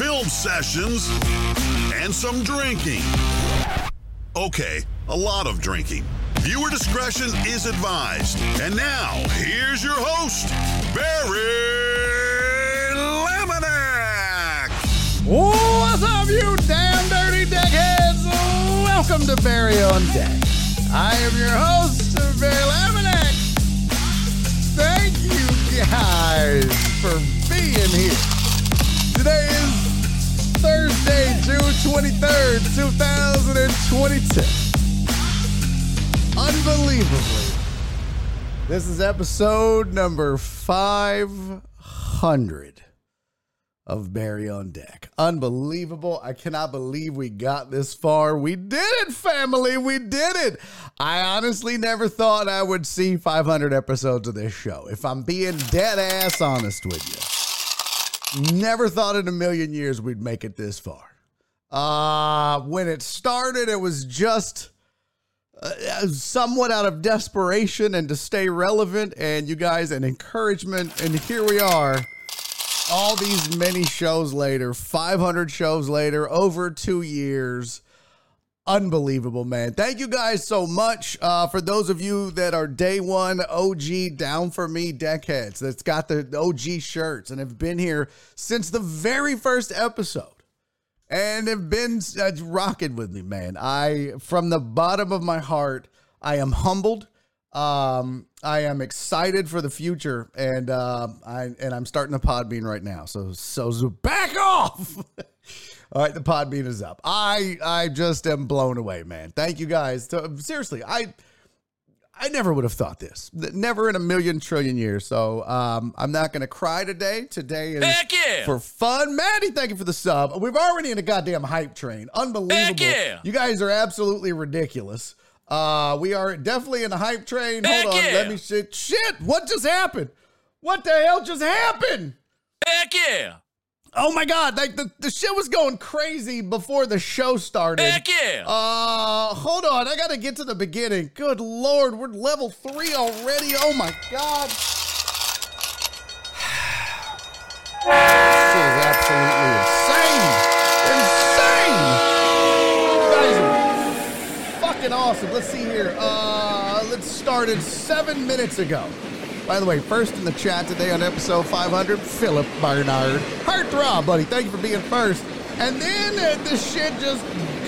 film sessions, and some drinking. Okay, a lot of drinking. Viewer discretion is advised. And now, here's your host, Barry Laminack. What's up, you damn dirty deckheads? Welcome to Barry on Deck. I am your host, Barry Laminack. Thank you guys for being here. Today is Thursday, June 23rd, 2022. Unbelievably, this is episode number 500 of Barry on Deck. Unbelievable. I cannot believe we got this far. We did it, family. We did it. I honestly never thought I would see 500 episodes of this show. If I'm being dead ass honest with you, never thought in a million years we'd make it this far. Uh, when it started, it was just uh, somewhat out of desperation and to stay relevant, and you guys, an encouragement. And here we are all these many shows later, 500 shows later, over two years. Unbelievable, man. Thank you guys so much. Uh, for those of you that are day one OG down for me deckheads that's got the OG shirts and have been here since the very first episode and have been uh, rocking with me, man. I, from the bottom of my heart, I am humbled. Um, I am excited for the future, and uh, I and I'm starting the Podbean right now. So, so back off. All right, the Podbean is up. I I just am blown away, man. Thank you guys. So, seriously, I I never would have thought this. Never in a million trillion years. So um, I'm not going to cry today. Today is yeah. for fun. Maddie, thank you for the sub. We're already in a goddamn hype train. Unbelievable. Yeah. You guys are absolutely ridiculous. Uh, we are definitely in a hype train. Heck Hold on. yeah. Let me shit. Shit. What just happened? What the hell just happened? Heck yeah! Oh my god, like the, the shit was going crazy before the show started. Heck yeah! Uh, hold on. I gotta get to the beginning. Good lord, we're level three already. Oh my god. This is absolutely insane. Insane. You guys are fucking awesome. Let's see here. Uh, let's start it seven minutes ago. By the way, first in the chat today on episode 500, Philip Barnard. Heartthrob, buddy. Thank you for being first. And then uh, the shit just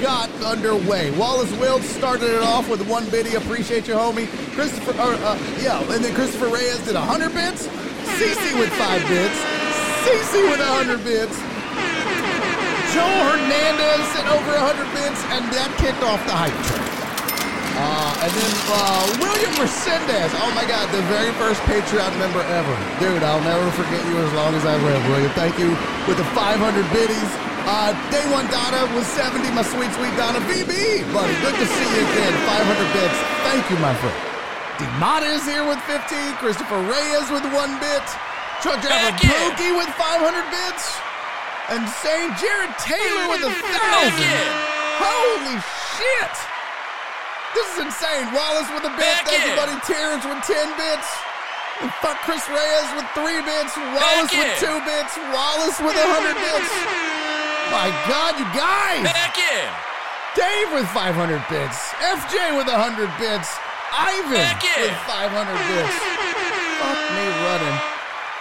got underway. Wallace Wild started it off with one biddy. Appreciate you, homie. Christopher, uh, yeah, and then Christopher Reyes did 100 bits. CC with 5 bits. CC with 100 bits. Joe Hernandez at over 100 bits, and that kicked off the hype train. Uh, and then uh, William Resendez. Oh my God, the very first Patreon member ever. Dude, I'll never forget you as long as I live, William. Thank you with the 500 biddies. Uh, Day One Donna was 70, my sweet, sweet Donna. BB, buddy, good to see you again. 500 bits. Thank you, my friend. Demata is here with 50. Christopher Reyes with one bit. Truck driver. Pookie with 500 bits. And St. Jared Taylor with a thousand. Holy shit! This is insane. Wallace with a bit. You, yeah. buddy. Terrence with 10 bits. And fuck Chris Reyes with 3 bits. Wallace with yeah. 2 bits. Wallace with 100 bits. My God, you guys! Heck yeah! Dave with 500 bits. FJ with 100 bits. Ivan with 500 bits. Fuck me running.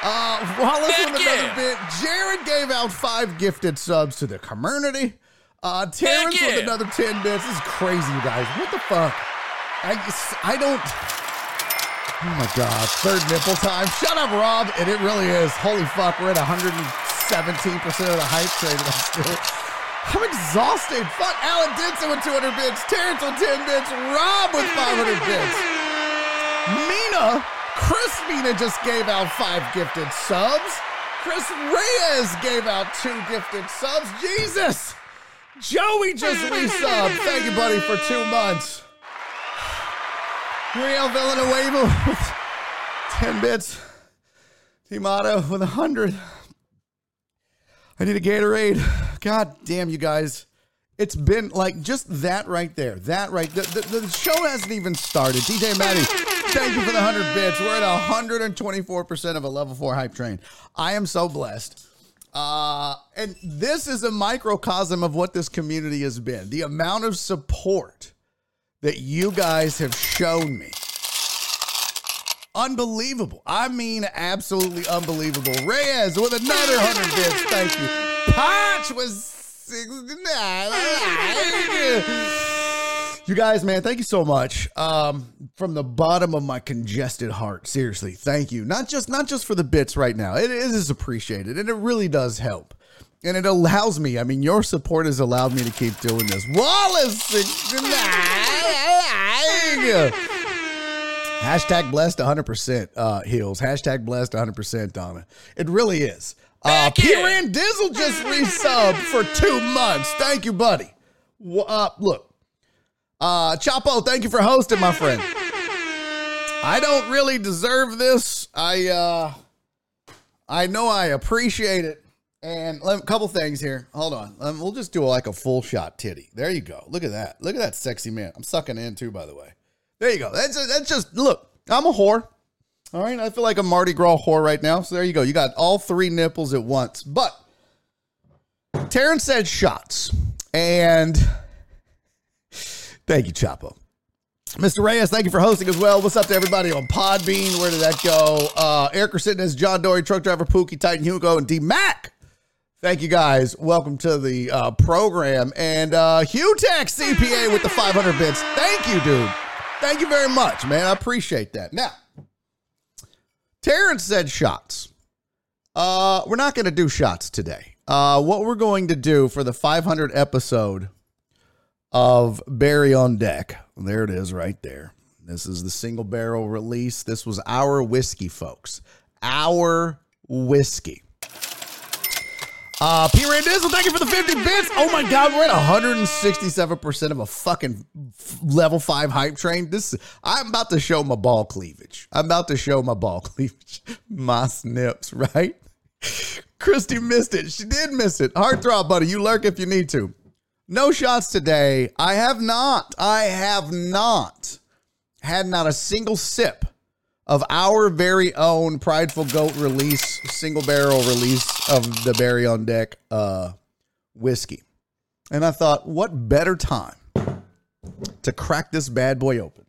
Uh, Wallace Heck with another yeah. bit. Jared gave out five gifted subs to the community. Uh, Terrence with another 10 bits. This is crazy, you guys. What the fuck? I, I don't. Oh my god. Third nipple time. Shut up, Rob. And it really is. Holy fuck. We're at 117% of the hype train. and I'm still. I'm exhausted. Fuck Alan Denson with 200 bits. Terrence with 10 bits. Rob with 500 bits. Mina, Chris Mina just gave out five gifted subs. Chris Reyes gave out two gifted subs. Jesus. Joey just resubbed. Thank you, buddy, for two months. Rio Villanueva with 10 bits. Timato with 100. I need a Gatorade. God damn, you guys. It's been like just that right there. That right. The, the, the show hasn't even started. DJ Maddie, thank you for the 100 bits. We're at 124% of a level 4 hype train. I am so blessed. Uh, and this is a microcosm of what this community has been. The amount of support that you guys have shown me. Unbelievable. I mean, absolutely unbelievable. Reyes with another 100 bits. Thank you. Potch was 69. You guys, man, thank you so much. Um, from the bottom of my congested heart, seriously, thank you. Not just not just for the bits right now. It is appreciated, and it really does help. And it allows me. I mean, your support has allowed me to keep doing this. Wallace, 69. Hashtag blessed 100% uh, heals. Hashtag blessed 100% Donna. It really is. Uh, Piran Dizzle just resubbed for two months. Thank you, buddy. Uh, look, uh, Chapo, thank you for hosting, my friend. I don't really deserve this. I uh, I know I appreciate it. And a couple things here. Hold on. Um, we'll just do like a full shot titty. There you go. Look at that. Look at that sexy man. I'm sucking in too, by the way. There you go. That's that's just look. I'm a whore. All right. I feel like a Mardi Gras whore right now. So there you go. You got all three nipples at once. But Terrence said shots, and thank you, Chapo. Mr. Reyes, thank you for hosting as well. What's up to everybody on Podbean? Where did that go? Uh, Eric as John Dory, Truck Driver, Pookie, Titan Hugo, and D Mac. Thank you guys. Welcome to the uh, program. And uh, Hugh Tech CPA with the 500 bits. Thank you, dude. Thank you very much, man. I appreciate that. Now, Terrence said shots. Uh, we're not going to do shots today. Uh, what we're going to do for the 500 episode of Barry on Deck, there it is right there. This is the single barrel release. This was our whiskey, folks. Our whiskey. Uh, P. Randizzle, thank you for the 50 bits. Oh my God, we're at 167% of a fucking level five hype train. This, I'm about to show my ball cleavage. I'm about to show my ball cleavage. My snips, right? Christy missed it. She did miss it. Heartthrob, buddy. You lurk if you need to. No shots today. I have not. I have not had not a single sip of our very own Prideful Goat release, single barrel release of the Barry on Deck uh, whiskey. And I thought, what better time to crack this bad boy open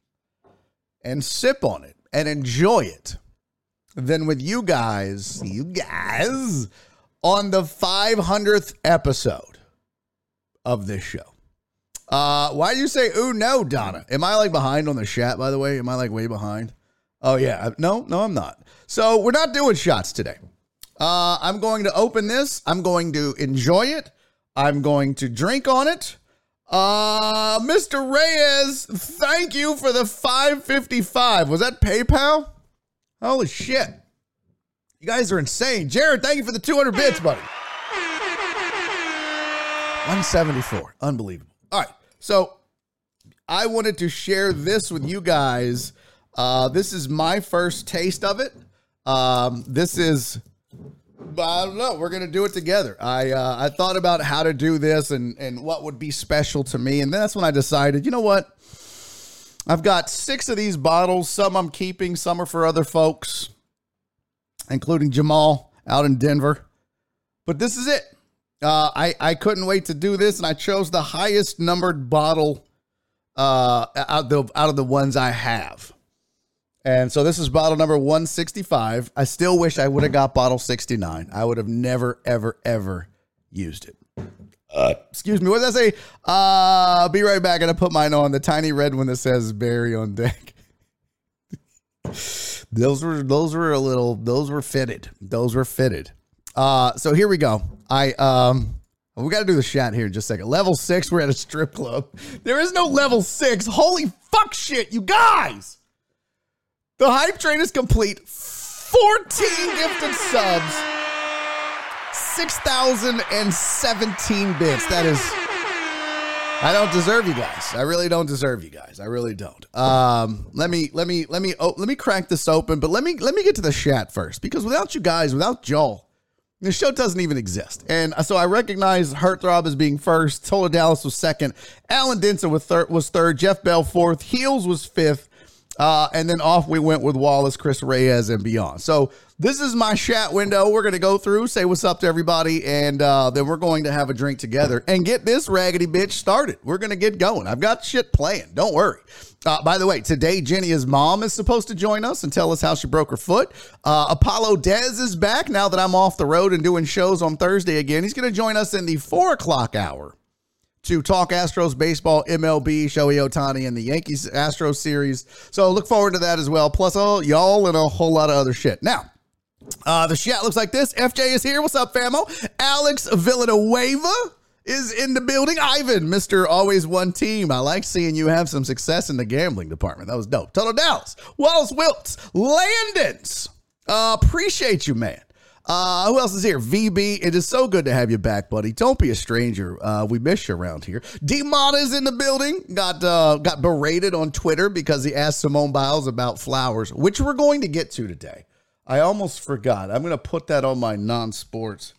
and sip on it and enjoy it than with you guys, you guys, on the 500th episode of this show. Uh, why do you say, ooh, no, Donna? Am I like behind on the chat, by the way? Am I like way behind? Oh, yeah. No, no, I'm not. So we're not doing shots today. Uh, I'm going to open this. I'm going to enjoy it. I'm going to drink on it. Uh, Mr. Reyes, thank you for the 555. Was that PayPal? Holy shit. You guys are insane. Jared, thank you for the 200 bits, buddy. 174. Unbelievable. All right. So I wanted to share this with you guys uh, this is my first taste of it. Um, this is, I don't know. We're gonna do it together. I uh, I thought about how to do this and and what would be special to me, and that's when I decided. You know what? I've got six of these bottles. Some I'm keeping. Some are for other folks, including Jamal out in Denver. But this is it. Uh, I I couldn't wait to do this, and I chose the highest numbered bottle uh, out the out of the ones I have. And so this is bottle number 165. I still wish I would have got bottle 69. I would have never, ever, ever used it. Uh, excuse me. What did I say? Uh, be right back. Gonna put mine on the tiny red one that says Barry on deck. those were those were a little those were fitted. Those were fitted. Uh, so here we go. I um we got to do the shot here in just a second. Level six. We're at a strip club. There is no level six. Holy fuck shit, you guys. The hype train is complete. 14 gifted subs. 6,017 bits. That is I don't deserve you guys. I really don't deserve you guys. I really don't. Um, let me let me let me oh, let me crack this open, but let me let me get to the chat first because without you guys, without Joel, the show doesn't even exist. And uh, so I recognize Heartthrob as being first. Total Dallas was second. Alan Denson was third. Was third. Jeff Bell fourth. Heels was fifth. Uh, and then off we went with Wallace, Chris Reyes, and beyond. So this is my chat window. We're going to go through, say what's up to everybody, and uh, then we're going to have a drink together and get this raggedy bitch started. We're going to get going. I've got shit planned. Don't worry. Uh, by the way, today Jenny's mom is supposed to join us and tell us how she broke her foot. Uh, Apollo Dez is back now that I'm off the road and doing shows on Thursday again. He's going to join us in the four o'clock hour to talk Astros baseball, MLB, Shohei Ohtani, and the Yankees Astros series. So look forward to that as well. Plus, all y'all and a whole lot of other shit. Now, uh, the chat looks like this. FJ is here. What's up, famo? Alex Villanueva is in the building. Ivan, Mr. Always One Team. I like seeing you have some success in the gambling department. That was dope. Total Dallas. Wallace Wilts. Landons. Uh, appreciate you, man. Uh, who else is here? VB, it is so good to have you back, buddy. Don't be a stranger. Uh, we miss you around here. Demon is in the building. Got uh, got berated on Twitter because he asked Simone Biles about flowers, which we're going to get to today. I almost forgot. I'm going to put that on my non-sports.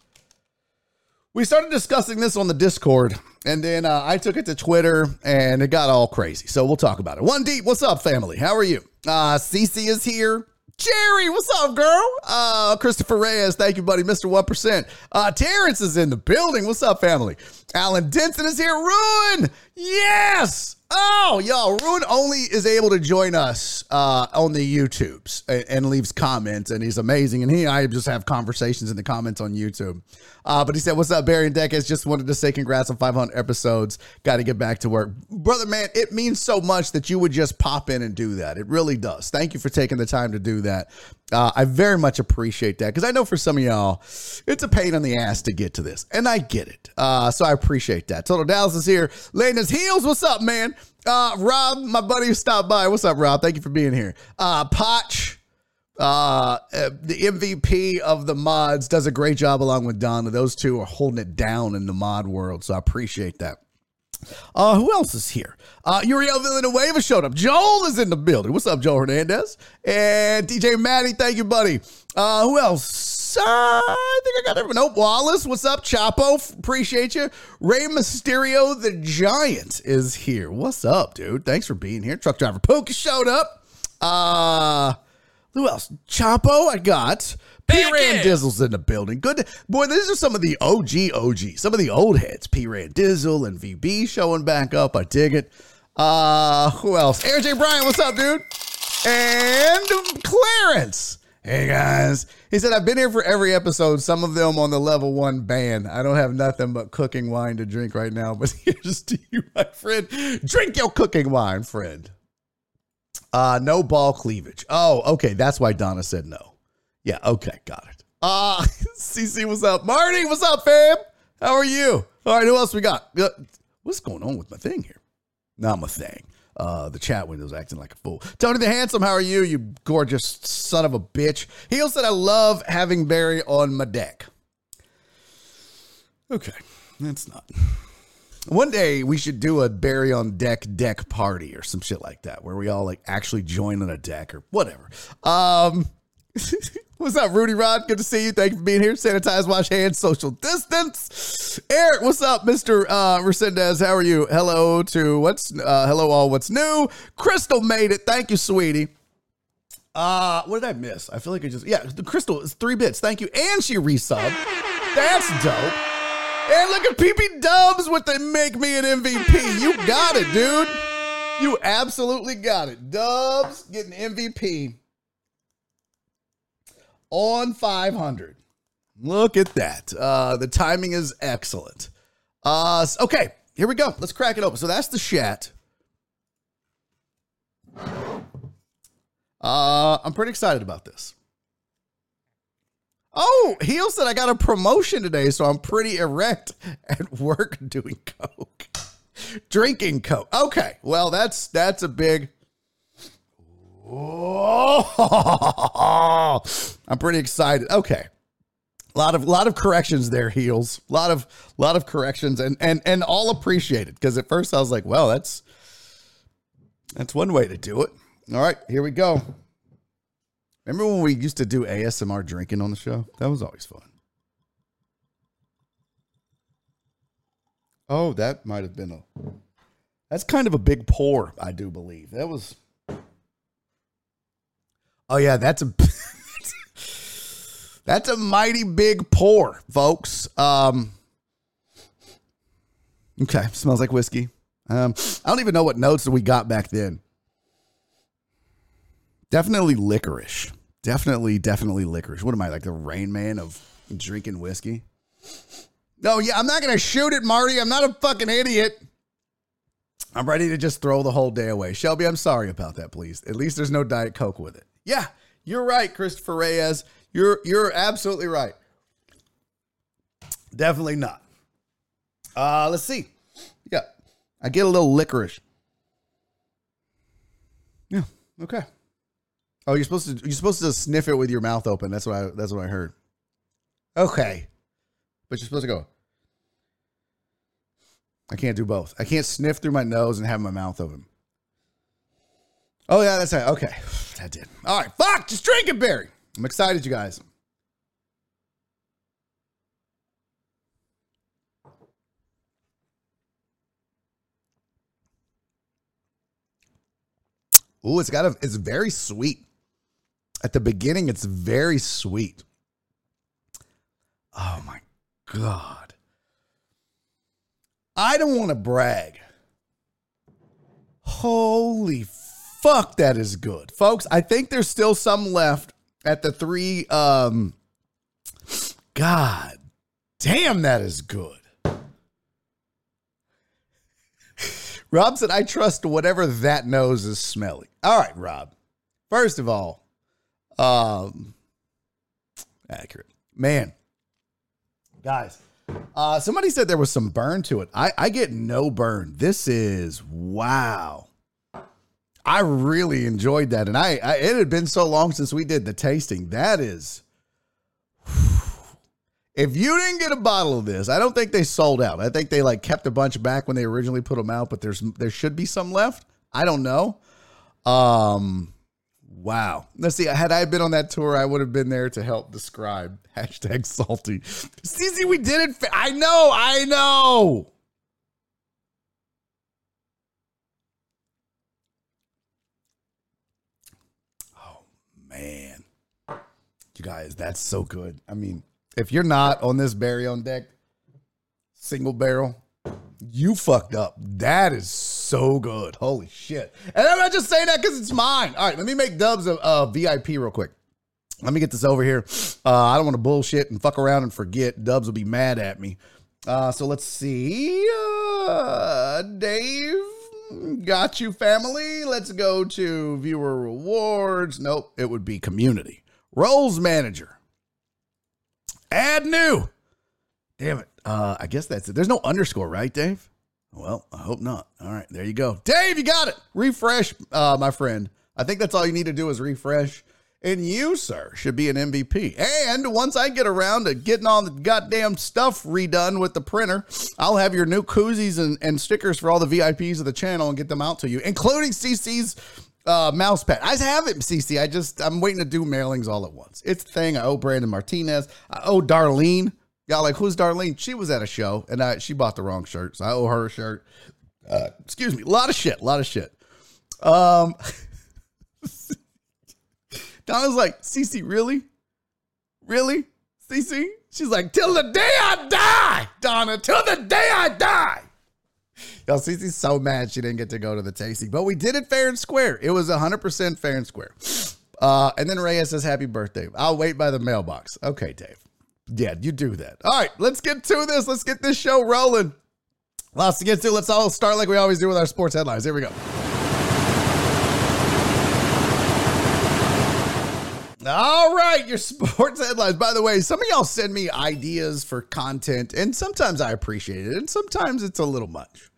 We started discussing this on the Discord, and then uh, I took it to Twitter, and it got all crazy. So we'll talk about it. One deep. What's up, family? How are you? Uh, Cece is here. Jerry, what's up, girl? Uh, Christopher Reyes, thank you, buddy. Mr. 1%. Uh, Terrence is in the building. What's up, family? Alan Denson is here. Ruin! Yes! Oh, y'all, Ruin only is able to join us uh, on the YouTubes and, and, leaves comments, and he's amazing. And he and I just have conversations in the comments on YouTube. Uh, but he said, What's up, Barry and Deckheads? Just wanted to say congrats on 500 episodes. Got to get back to work. Brother, man, it means so much that you would just pop in and do that. It really does. Thank you for taking the time to do that. Uh, I very much appreciate that because I know for some of y'all, it's a pain in the ass to get to this, and I get it. Uh, so I appreciate that. Total Dallas is here. Laying his heels. What's up, man? Uh, Rob, my buddy stopped by. What's up, Rob? Thank you for being here. Uh, Potch, uh, uh the MVP of the mods, does a great job along with Donna. Those two are holding it down in the mod world, so I appreciate that. Uh, who else is here? Uh, Uriel Villanueva showed up. Joel is in the building. What's up, Joel Hernandez? And DJ Maddie, thank you, buddy. Uh, who else? Uh, I think I got everyone. Nope. Wallace, what's up? Chapo, appreciate you. Rey Mysterio, the Giant, is here. What's up, dude? Thanks for being here. Truck driver Poke showed up. Uh, who else? Chapo, I got. P Rand Dizzle's in the building. Good. Boy, these are some of the OG OG, some of the old heads. P Rand Dizzle and VB showing back up. I dig it. Uh, who else? Air J. Bryan, what's up, dude? And Clarence. Hey guys. He said, I've been here for every episode, some of them on the level one ban. I don't have nothing but cooking wine to drink right now, but here's to you, my friend. Drink your cooking wine, friend. Uh, no ball cleavage. Oh, okay. That's why Donna said no. Yeah, okay, got it. Uh, CC, what's up? Marty, what's up, fam? How are you? All right, who else we got? Uh, what's going on with my thing here? Not my thing. Uh, the chat window's acting like a fool. Tony the Handsome, how are you? You gorgeous son of a bitch. He also said, I love having Barry on my deck. Okay, that's not. One day we should do a Barry on deck deck party or some shit like that, where we all like actually join on a deck or whatever. Um, What's up, Rudy Rod? Good to see you. Thank you for being here. Sanitize, wash hands, social distance. Eric, what's up, Mr. Uh, Resendez? How are you? Hello to what's uh, hello all. What's new? Crystal made it. Thank you, sweetie. Uh, what did I miss? I feel like I just yeah. The Crystal is three bits. Thank you, and she resubbed. That's dope. And look at PP Dubs with the make me an MVP. You got it, dude. You absolutely got it. Dubs getting MVP on 500. Look at that. Uh, the timing is excellent. Uh, okay, here we go. Let's crack it open. So that's the chat. Uh, I'm pretty excited about this. Oh, Heel said I got a promotion today, so I'm pretty erect at work doing coke, drinking coke. Okay, well that's that's a big Oh, I'm pretty excited. Okay. A lot of lot of corrections there, heels. A lot of lot of corrections and and and all appreciated because at first I was like, well, that's that's one way to do it. All right, here we go. Remember when we used to do ASMR drinking on the show? That was always fun. Oh, that might have been a. That's kind of a big pour, I do believe. That was. Oh yeah, that's a. that's a mighty big pour, folks. Um. Okay, smells like whiskey. Um, I don't even know what notes we got back then. Definitely licorice. Definitely, definitely licorice. What am I like the Rain Man of drinking whiskey? No, yeah, I'm not gonna shoot it, Marty. I'm not a fucking idiot. I'm ready to just throw the whole day away. Shelby, I'm sorry about that, please. At least there's no Diet Coke with it. Yeah, you're right, Christopher Reyes. You're you're absolutely right. Definitely not. Uh, let's see. Yeah, I get a little licorice. Yeah. Okay. Oh, you're supposed to you're supposed to sniff it with your mouth open. That's what I that's what I heard. Okay. But you're supposed to go. I can't do both. I can't sniff through my nose and have my mouth open. Oh yeah, that's right. Okay. That did. All right. Fuck, just drink it, Barry. I'm excited, you guys. Ooh, it's got a it's very sweet. At the beginning, it's very sweet. Oh my God. I don't want to brag. Holy fuck, that is good. Folks, I think there's still some left at the three. Um, God damn, that is good. Rob said, I trust whatever that nose is smelly. All right, Rob. First of all, um, accurate. Man, guys, uh, somebody said there was some burn to it. I, I get no burn. This is wow. I really enjoyed that, and I, I it had been so long since we did the tasting. That is, if you didn't get a bottle of this, I don't think they sold out. I think they like kept a bunch back when they originally put them out, but there's there should be some left. I don't know. Um, wow. Let's see. Had I been on that tour, I would have been there to help describe hashtag salty. CC, we did it. fa- I know. I know. Oh man, you guys, that's so good. I mean, if you're not on this Barry on deck single barrel, you fucked up. That is so good. Holy shit. And I'm not just saying that because it's mine. All right, let me make Dubs a, a VIP real quick. Let me get this over here. Uh, I don't want to bullshit and fuck around and forget. Dubs will be mad at me. Uh, so let's see. Uh, Dave, got you, family. Let's go to viewer rewards. Nope, it would be community. Roles manager. Add new. Damn it. Uh, I guess that's it. There's no underscore, right, Dave? Well, I hope not. All right, there you go. Dave, you got it. Refresh, uh, my friend. I think that's all you need to do is refresh. And you, sir, should be an MVP. And once I get around to getting all the goddamn stuff redone with the printer, I'll have your new koozies and, and stickers for all the VIPs of the channel and get them out to you, including CC's uh, mouse pad. I have it, CC. I just, I'm waiting to do mailings all at once. It's the thing. I owe Brandon Martinez. I owe Darlene. Y'all like, who's Darlene? She was at a show and I, she bought the wrong shirt. So I owe her a shirt. Uh, excuse me. A lot of shit. A lot of shit. Um, Donna's like, Cece, really? Really? Cece? She's like, till the day I die, Donna, till the day I die. Y'all, Cece's so mad she didn't get to go to the tasting, but we did it fair and square. It was 100% fair and square. Uh, and then Reyes says, Happy birthday. I'll wait by the mailbox. Okay, Dave. Yeah, you do that. All right, let's get to this. Let's get this show rolling. Lots to get to. Let's all start like we always do with our sports headlines. Here we go. All right, your sports headlines. By the way, some of y'all send me ideas for content, and sometimes I appreciate it, and sometimes it's a little much.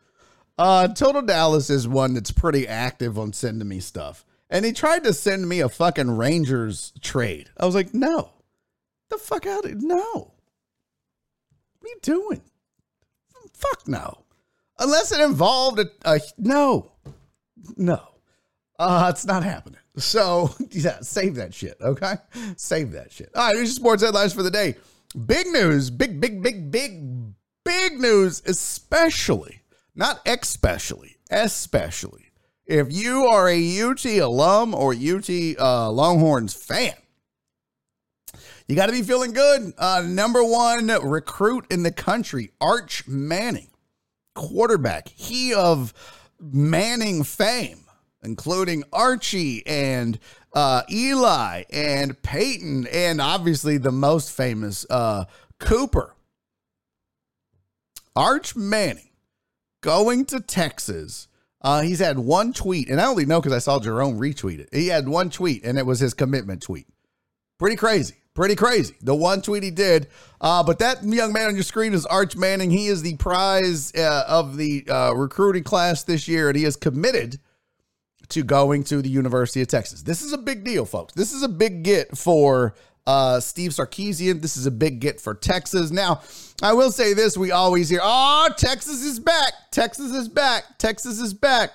Uh, Total Dallas is one that's pretty active on sending me stuff. And he tried to send me a fucking Rangers trade. I was like, no, The fuck out of no. What are you doing? Fuck no. Unless it involved a, a no. No. Uh, it's not happening. So, yeah, save that shit, okay? Save that shit. All right, here's your sports headlines for the day. Big news, big, big, big, big, big news, especially, not especially, especially, if you are a UT alum or UT uh, Longhorns fan. You got to be feeling good. Uh, number one recruit in the country, Arch Manning, quarterback. He of Manning fame including Archie and uh, Eli and Peyton, and obviously the most famous uh, Cooper. Arch Manning going to Texas. Uh, he's had one tweet, and I only know because I saw Jerome retweet it. He had one tweet, and it was his commitment tweet. Pretty crazy. Pretty crazy. The one tweet he did. Uh, but that young man on your screen is Arch Manning. He is the prize uh, of the uh, recruiting class this year, and he is committed to going to the University of Texas. This is a big deal, folks. This is a big get for uh, Steve Sarkisian. This is a big get for Texas. Now, I will say this: we always hear, "Oh, Texas is back! Texas is back! Texas is back!"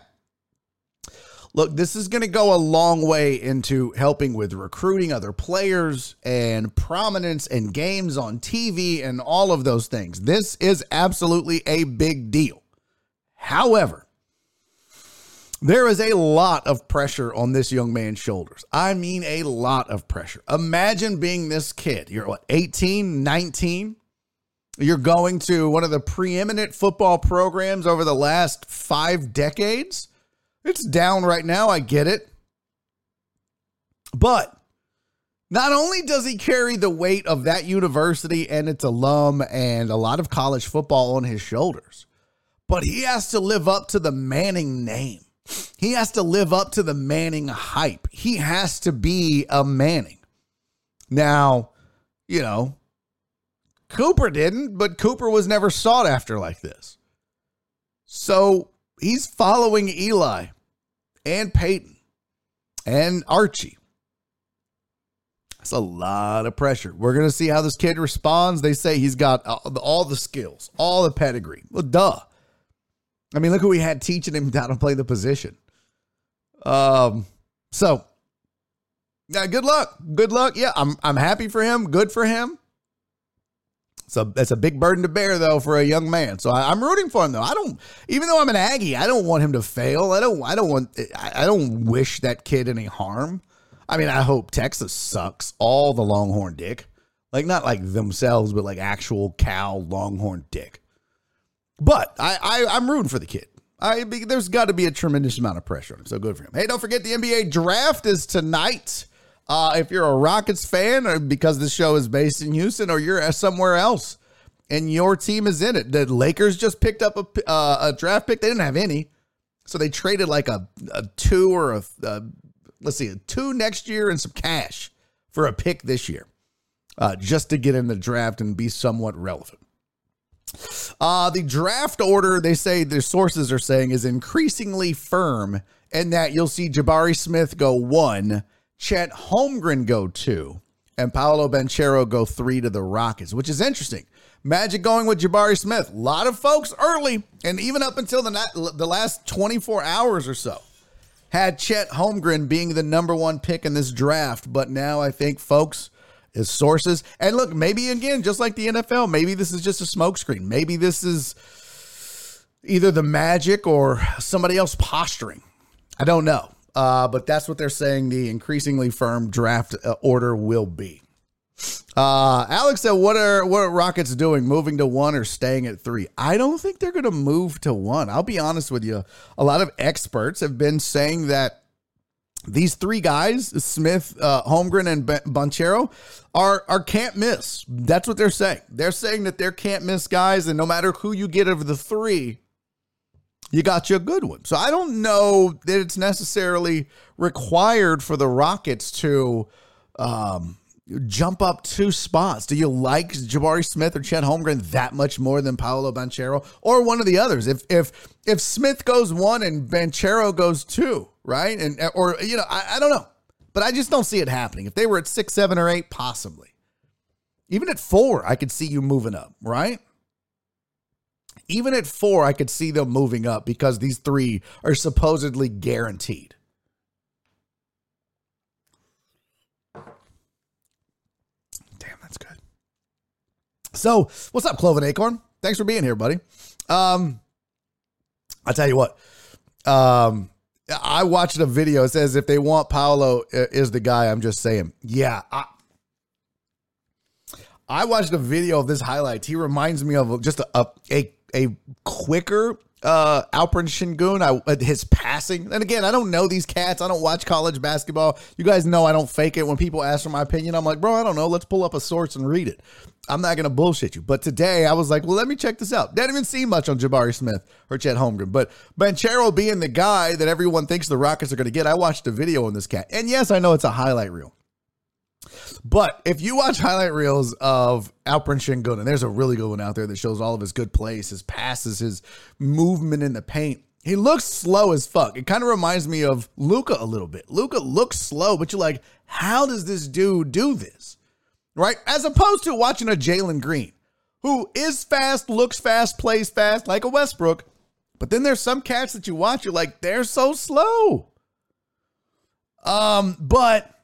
Look, this is going to go a long way into helping with recruiting other players and prominence and games on TV and all of those things. This is absolutely a big deal. However, there is a lot of pressure on this young man's shoulders. I mean, a lot of pressure. Imagine being this kid. You're what, 18, 19? You're going to one of the preeminent football programs over the last five decades. It's down right now. I get it. But not only does he carry the weight of that university and its alum and a lot of college football on his shoulders, but he has to live up to the Manning name. He has to live up to the Manning hype. He has to be a Manning. Now, you know, Cooper didn't, but Cooper was never sought after like this. So he's following Eli and Peyton and Archie. That's a lot of pressure. We're going to see how this kid responds. They say he's got all the skills, all the pedigree. Well, duh. I mean, look who we had teaching him how to play the position. Um, so yeah, good luck. Good luck. Yeah, I'm I'm happy for him. Good for him. So that's a big burden to bear though for a young man. So I, am rooting for him though. I don't even though I'm an Aggie, I don't want him to fail. I don't I don't want I don't wish that kid any harm. I mean, I hope Texas sucks all the Longhorn dick. Like not like themselves, but like actual cow Longhorn dick. But I, I I'm rooting for the kid. I there's got to be a tremendous amount of pressure on him. So good for him. Hey, don't forget the NBA draft is tonight. Uh, if you're a Rockets fan, or because the show is based in Houston, or you're somewhere else, and your team is in it, the Lakers just picked up a, uh, a draft pick. They didn't have any, so they traded like a, a two or a, a let's see, a two next year and some cash for a pick this year, uh, just to get in the draft and be somewhat relevant. Uh, the draft order, they say their sources are saying, is increasingly firm, and that you'll see Jabari Smith go one, Chet Holmgren go two, and Paolo Banchero go three to the Rockets, which is interesting. Magic going with Jabari Smith. A lot of folks early, and even up until the, the last 24 hours or so, had Chet Holmgren being the number one pick in this draft. But now I think folks is sources. And look, maybe again, just like the NFL, maybe this is just a smokescreen. Maybe this is either the magic or somebody else posturing. I don't know. Uh, but that's what they're saying the increasingly firm draft uh, order will be. Uh, Alex said, "What are what are Rockets doing? Moving to one or staying at three? I don't think they're going to move to one. I'll be honest with you. A lot of experts have been saying that these three guys, Smith, uh, Holmgren, and Banchero, are are can't miss. That's what they're saying. They're saying that they're can't miss guys, and no matter who you get of the three, you got you a good one. So I don't know that it's necessarily required for the Rockets to um, jump up two spots. Do you like Jabari Smith or Chet Holmgren that much more than Paolo Banchero or one of the others? If if if Smith goes one and Banchero goes two, right? And or you know, I, I don't know, but I just don't see it happening. If they were at six, seven, or eight, possibly. Even at four, I could see you moving up, right? Even at four, I could see them moving up because these three are supposedly guaranteed. Damn, that's good. So, what's up, Cloven Acorn? Thanks for being here, buddy. Um, I'll tell you what. Um, I watched a video. It says if they want Paolo uh, is the guy. I'm just saying. Yeah. I, I watched a video of this highlights. He reminds me of just a a, a, a quicker uh Alperen Sengun. I uh, his passing. And again, I don't know these cats. I don't watch college basketball. You guys know I don't fake it when people ask for my opinion. I'm like, bro, I don't know. Let's pull up a source and read it. I'm not gonna bullshit you. But today I was like, well, let me check this out. Didn't even see much on Jabari Smith or Chet Holmgren. But Banchero being the guy that everyone thinks the Rockets are gonna get, I watched a video on this cat. And yes, I know it's a highlight reel. But if you watch highlight reels of Alperen Sengun, and there's a really good one out there that shows all of his good plays, his passes, his movement in the paint. He looks slow as fuck. It kind of reminds me of Luka a little bit. Luka looks slow, but you're like, how does this dude do this? Right? As opposed to watching a Jalen Green, who is fast, looks fast, plays fast, like a Westbrook. But then there's some cats that you watch, you're like, they're so slow. Um, but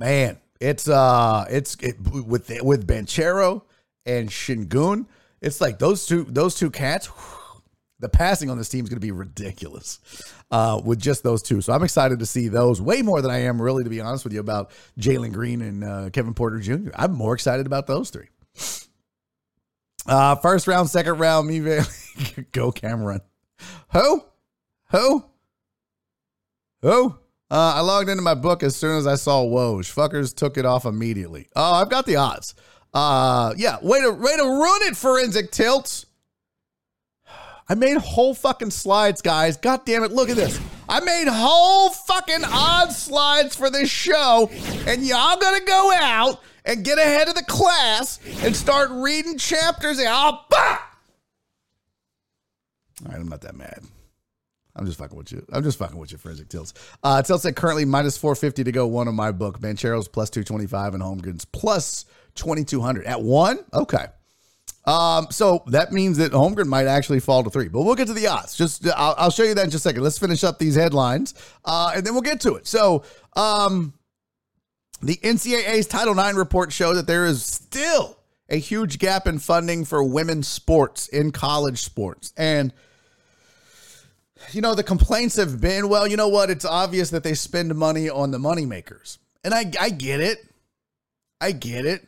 man, it's uh, it's it, with with Banchero and Sengun. It's like those two those two cats. whew, the passing on this team is going to be ridiculous uh, with just those two. So I'm excited to see those way more than I am really, to be honest with you, about Jalen Green and uh, Kevin Porter Jr. I'm more excited about those three. Uh, first round, second round, me, go Cameron. Who? Who? Who? Uh, I logged into my book as soon as I saw Woj. Fuckers took it off immediately. Oh, I've got the odds. Uh, yeah, way to way to run it, forensic tilts. I made whole fucking slides, guys. God damn it, look at this. I made whole fucking odds slides for this show, and y'all gonna go out and get ahead of the class and start reading chapters. And, oh, bah! All right, I'm not that mad. I'm just fucking with you. I'm just fucking with you, Forensic Tilts. Uh, Tilts said currently minus 450 to go one on my book. Banchero's plus 225 and Holmgren's plus 2200 at one. Okay. Um, so that means that Holmgren might actually fall to three, but we'll get to the odds. Just I'll, I'll show you that in just a second. Let's finish up these headlines, uh, and then we'll get to it. So, um, the NCAA's Title IX report showed that there is still a huge gap in funding for women's sports in college sports, and you know the complaints have been, well, you know what? It's obvious that they spend money on the moneymakers, and I I get it, I get it.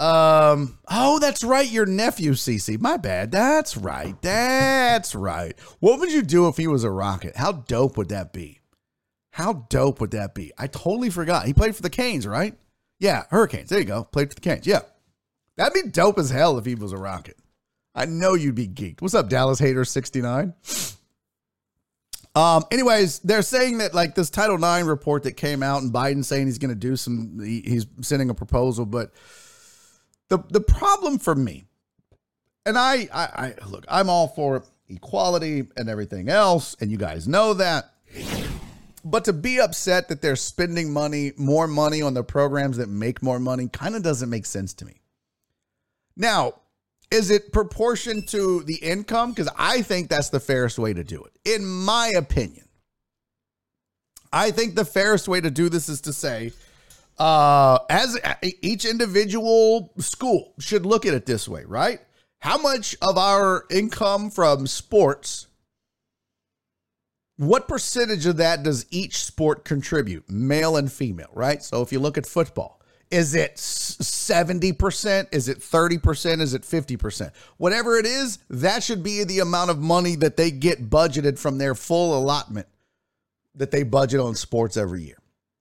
Um. Oh, that's right. Your nephew, Cece. My bad. That's right. That's right. What would you do if he was a rocket? How dope would that be? How dope would that be? I totally forgot. He played for the Canes, right? Yeah, Hurricanes. There you go. Played for the Canes. Yeah. That'd be dope as hell if he was a rocket. I know you'd be geeked. What's up, Dallas Hater 69? Um, anyways, they're saying that like this Title IX report that came out and Biden saying he's going to do some, he- he's sending a proposal, but the the problem for me, and I, I, I look, I'm all for equality and everything else, and you guys know that. But to be upset that they're spending money, more money on the programs that make more money, kind of doesn't make sense to me. Now, is it proportion to the income? Because I think that's the fairest way to do it, in my opinion. I think the fairest way to do this is to say, uh, as each individual school should look at it this way, right? How much of our income from sports, what percentage of that does each sport contribute, male and female, right? So if you look at football, is it 70%? Is it 30%? Is it 50%? Whatever it is, that should be the amount of money that they get budgeted from their full allotment that they budget on sports every year.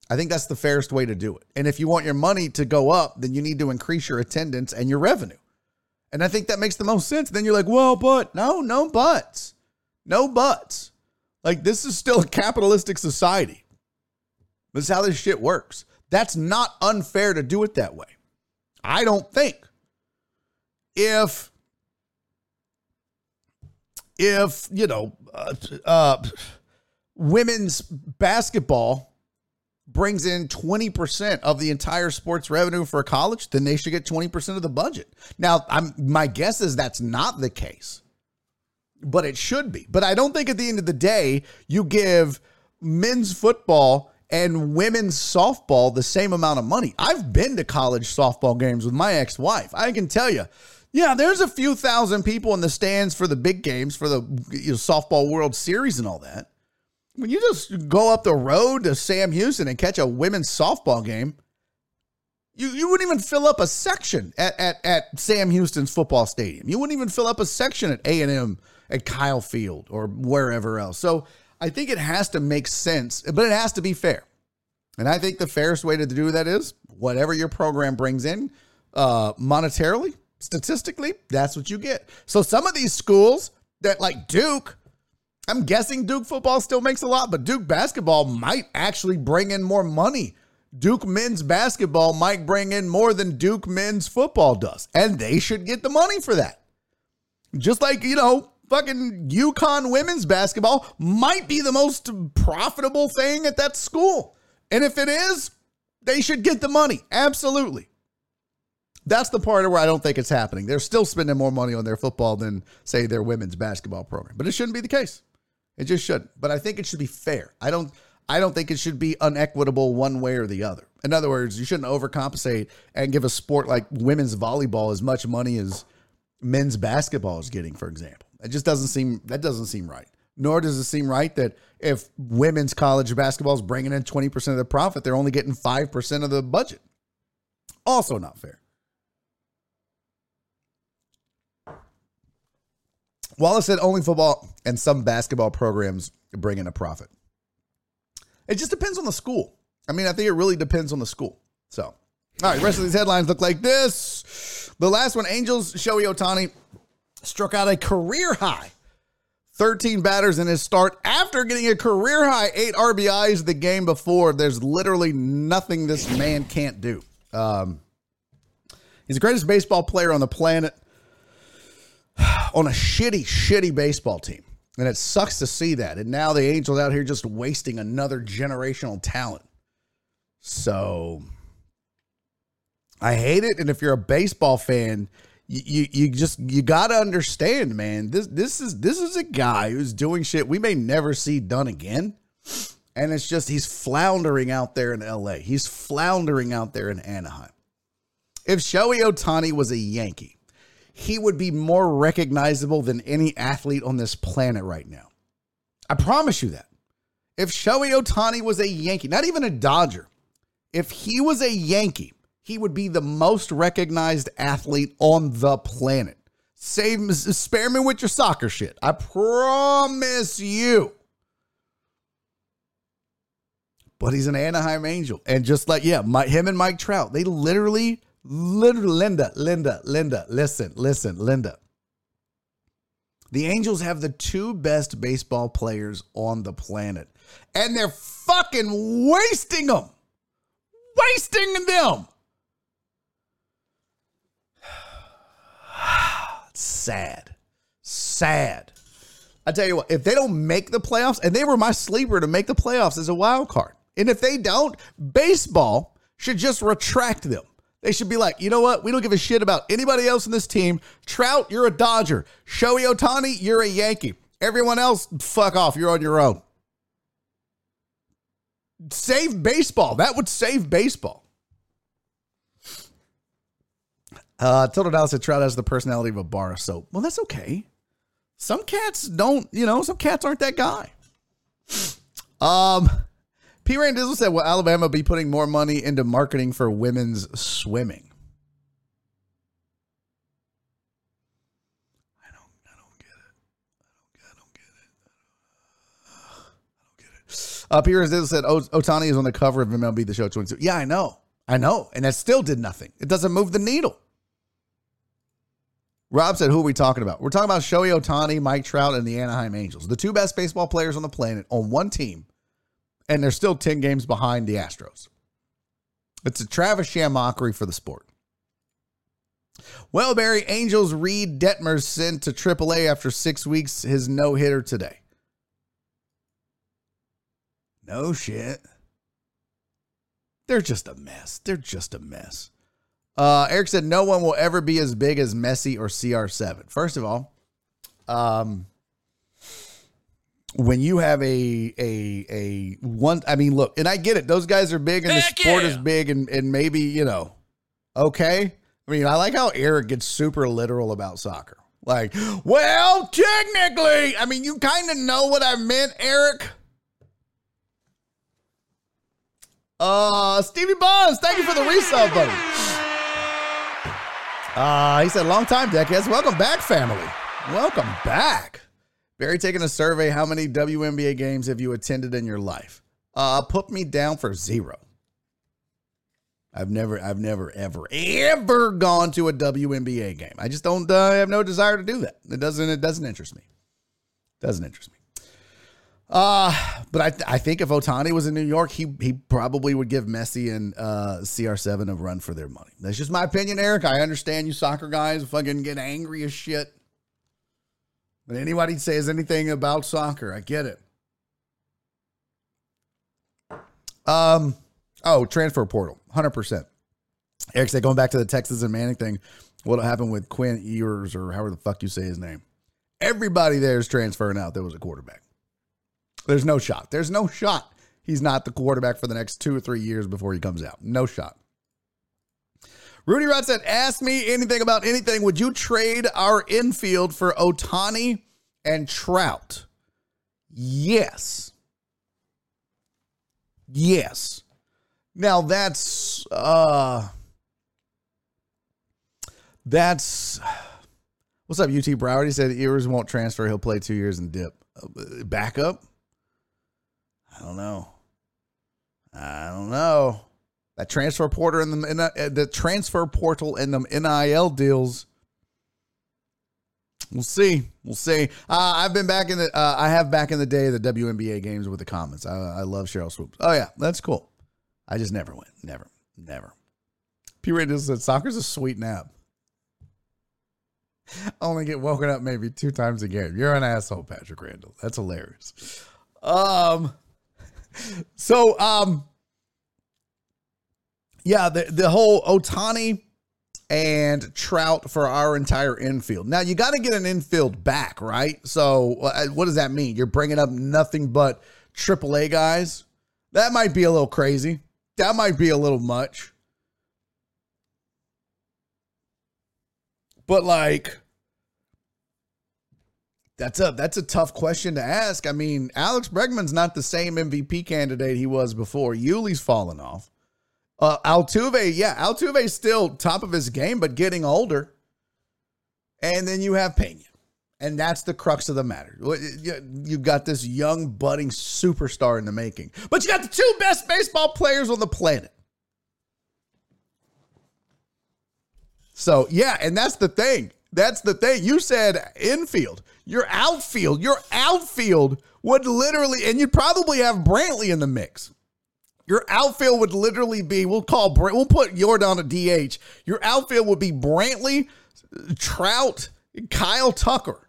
I think that's the fairest way to do it. And if you want your money to go up, then you need to increase your attendance and your revenue. And I think that makes the most sense. Then you're like, well, but no, no buts. No buts. Like, this is still a capitalistic society. This is how this shit works. That's not unfair to do it that way. I don't think. If, if, you know, uh, uh, women's basketball brings in 20% of the entire sports revenue for a college, then they should get 20% of the budget. Now, I'm my guess is that's not the case. But it should be. But I don't think at the end of the day you give men's football and women's softball the same amount of money. I've been to college softball games with my ex-wife. I can tell you yeah, there's a few thousand people in the stands for the big games for the you know, softball World Series and all that. When you just go up the road to Sam Houston and catch a women's softball game, you, you wouldn't even fill up a section at, at, at Sam Houston's football stadium. You wouldn't even fill up a section at A&M at Kyle Field or wherever else. So I think it has to make sense, but it has to be fair. And I think the fairest way to do that is whatever your program brings in uh, monetarily, statistically, that's what you get. So some of these schools that like Duke, I'm guessing Duke football still makes a lot, but Duke basketball might actually bring in more money. Duke men's basketball might bring in more than Duke men's football does, and they should get the money for that. Just like, you know, fucking UConn women's basketball might be the most profitable thing at that school. And if it is, they should get the money. Absolutely. That's the part where I don't think it's happening. They're still spending more money on their football than, say, their women's basketball program. But it shouldn't be the case. It just shouldn't. But I think it should be fair. I don't I don't think it should be unequitable one way or the other. In other words, you shouldn't overcompensate and give a sport like women's volleyball as much money as men's basketball is getting, for example. It just doesn't seem that doesn't seem right. Nor does it seem right that if women's college basketball is bringing in 20% of the profit, they're only getting 5% of the budget. Also not fair. Wallace said only football and some basketball programs bring in a profit. It just depends on the school. I mean, I think it really depends on the school. So, all right, rest of these headlines look like this. The last one Angels, Shohei Ohtani struck out a career high 13 batters in his start after getting a career high eight RBIs the game before. There's literally nothing this man can't do. Um, he's the greatest baseball player on the planet on a shitty, shitty baseball team. And it sucks to see that. And now the Angels out here just wasting another generational talent. So I hate it. And if you're a baseball fan, you, you, just you gotta understand, man. This this is this is a guy who's doing shit we may never see done again. And it's just he's floundering out there in LA. He's floundering out there in Anaheim. If Shohei Ohtani was a Yankee, he would be more recognizable than any athlete on this planet right now. I promise you that. If Shohei Ohtani was a Yankee, not even a Dodger, if he was a Yankee, he would be the most recognized athlete on the planet. Save, spare me with your soccer shit. I promise you. But he's an Anaheim Angel. And just like, yeah, my, him and Mike Trout, they literally Literally, Linda, Linda, Linda, listen, listen, Linda. The Angels have the two best baseball players on the planet, and they're fucking wasting them. Wasting them. Sad. Sad. I tell you what, if they don't make the playoffs, and they were my sleeper to make the playoffs as a wild card, and if they don't, baseball should just retract them. They should be like, you know what? We don't give a shit about anybody else in this team. Trout, you're a Dodger. Shohei Ohtani, you're a Yankee. Everyone else, fuck off. You're on your own. Save baseball. That would save baseball. Uh, Total Dallas said Trout has the personality of a bar of soap. Well, that's okay. Some cats don't, you know, some cats aren't that guy. Um, P. Randizzle said, "Will Alabama be putting more money into marketing for women's swimming?" I don't, I don't get it. I don't, get it. I don't get it. Uh, P. Randizzle said, "Ohtani is on the cover of MLB The Show 22." Yeah, I know, I know, and that still did nothing. It doesn't move the needle. Rob said, Who are we talking about? We're talking about Shohei Ohtani, Mike Trout, and the Anaheim Angels, the two best baseball players on the planet on one team and they're still 10 games behind the Astros. It's a Travis Sham mockery for the sport. Well, Barry, Angels Reid Detmers sent to AAA after six weeks his no hitter today. No shit. They're just a mess. They're just a mess. Uh, Eric said no one will ever be as big as Messi or CR7. First of all, um, when you have a a a one, I mean, look, and I get it. Those guys are big, and the sport yeah. is big, and and maybe you know, okay. I mean, I like how Eric gets super literal about soccer. Like, well, technically, I mean, you kind of know what I meant, Eric. Uh, Stevie Bonds, thank you for the resub, buddy. Uh, he said, long time, decades. Welcome back, family. Welcome back. Barry taking a survey. How many WNBA games have you attended in your life? Uh, put me down for zero. I've never, I've never, ever, ever gone to a WNBA game. I just don't uh, have no desire to do that. It doesn't, it doesn't interest me. Doesn't interest me. Uh, but I, I think if Ohtani was in New York, he he probably would give Messi and uh, CR7 a run for their money. That's just my opinion, Eric. I understand you soccer guys fucking get angry as shit. But anybody says anything about soccer, I get it. Um, oh, transfer portal, hundred percent. Eric said going back to the Texas and Manning thing. What'll happen with Quinn Ewers or however the fuck you say his name? Everybody there is transferring out. There was a quarterback. There's no shot. There's no shot. He's not the quarterback for the next two or three years before he comes out. No shot. Rudy Rod said, Ask me anything about anything. Would you trade our infield for Ohtani and Trout? Yes. Yes. Now that's uh that's what's up, UT Broward? He said Ewers won't transfer. He'll play two years and dip. Uh, Backup? I don't know. I don't know. That transfer portal and the in the, the transfer portal and the NIL deals. We'll see. We'll see. Uh, I've been back in the. Uh, I have back in the day the WNBA games with the comments. I, I love Sheryl Swoopes. Oh yeah, that's cool. I just never went. Never. Never. P. Randall said soccer's a sweet nap. Only get woken up maybe two times a game. You're an asshole, Patrick Randall. That's hilarious. Um. So um. Yeah, the the whole Ohtani and Trout for our entire infield. Now you got to get an infield back, right? So uh, what does that mean? You're bringing up nothing but AAA guys. That might be a little crazy. That might be a little much. But like that's a that's a tough question to ask. I mean, Alex Bregman's not the same MVP candidate he was before. Yuli's fallen off. Uh, Altuve, yeah, Altuve's still top of his game, but getting older. And then you have Pena. And that's the crux of the matter. You've got this young, budding superstar in the making, but you got the two best baseball players on the planet. So, yeah, and that's the thing. That's the thing. You said infield. Your outfield, your outfield would literally, and you'd probably have Brantley in the mix. Your outfield would literally be, we'll call, we'll put Jordan a DH. Your outfield would be Brantley, Trout, Kyle Tucker.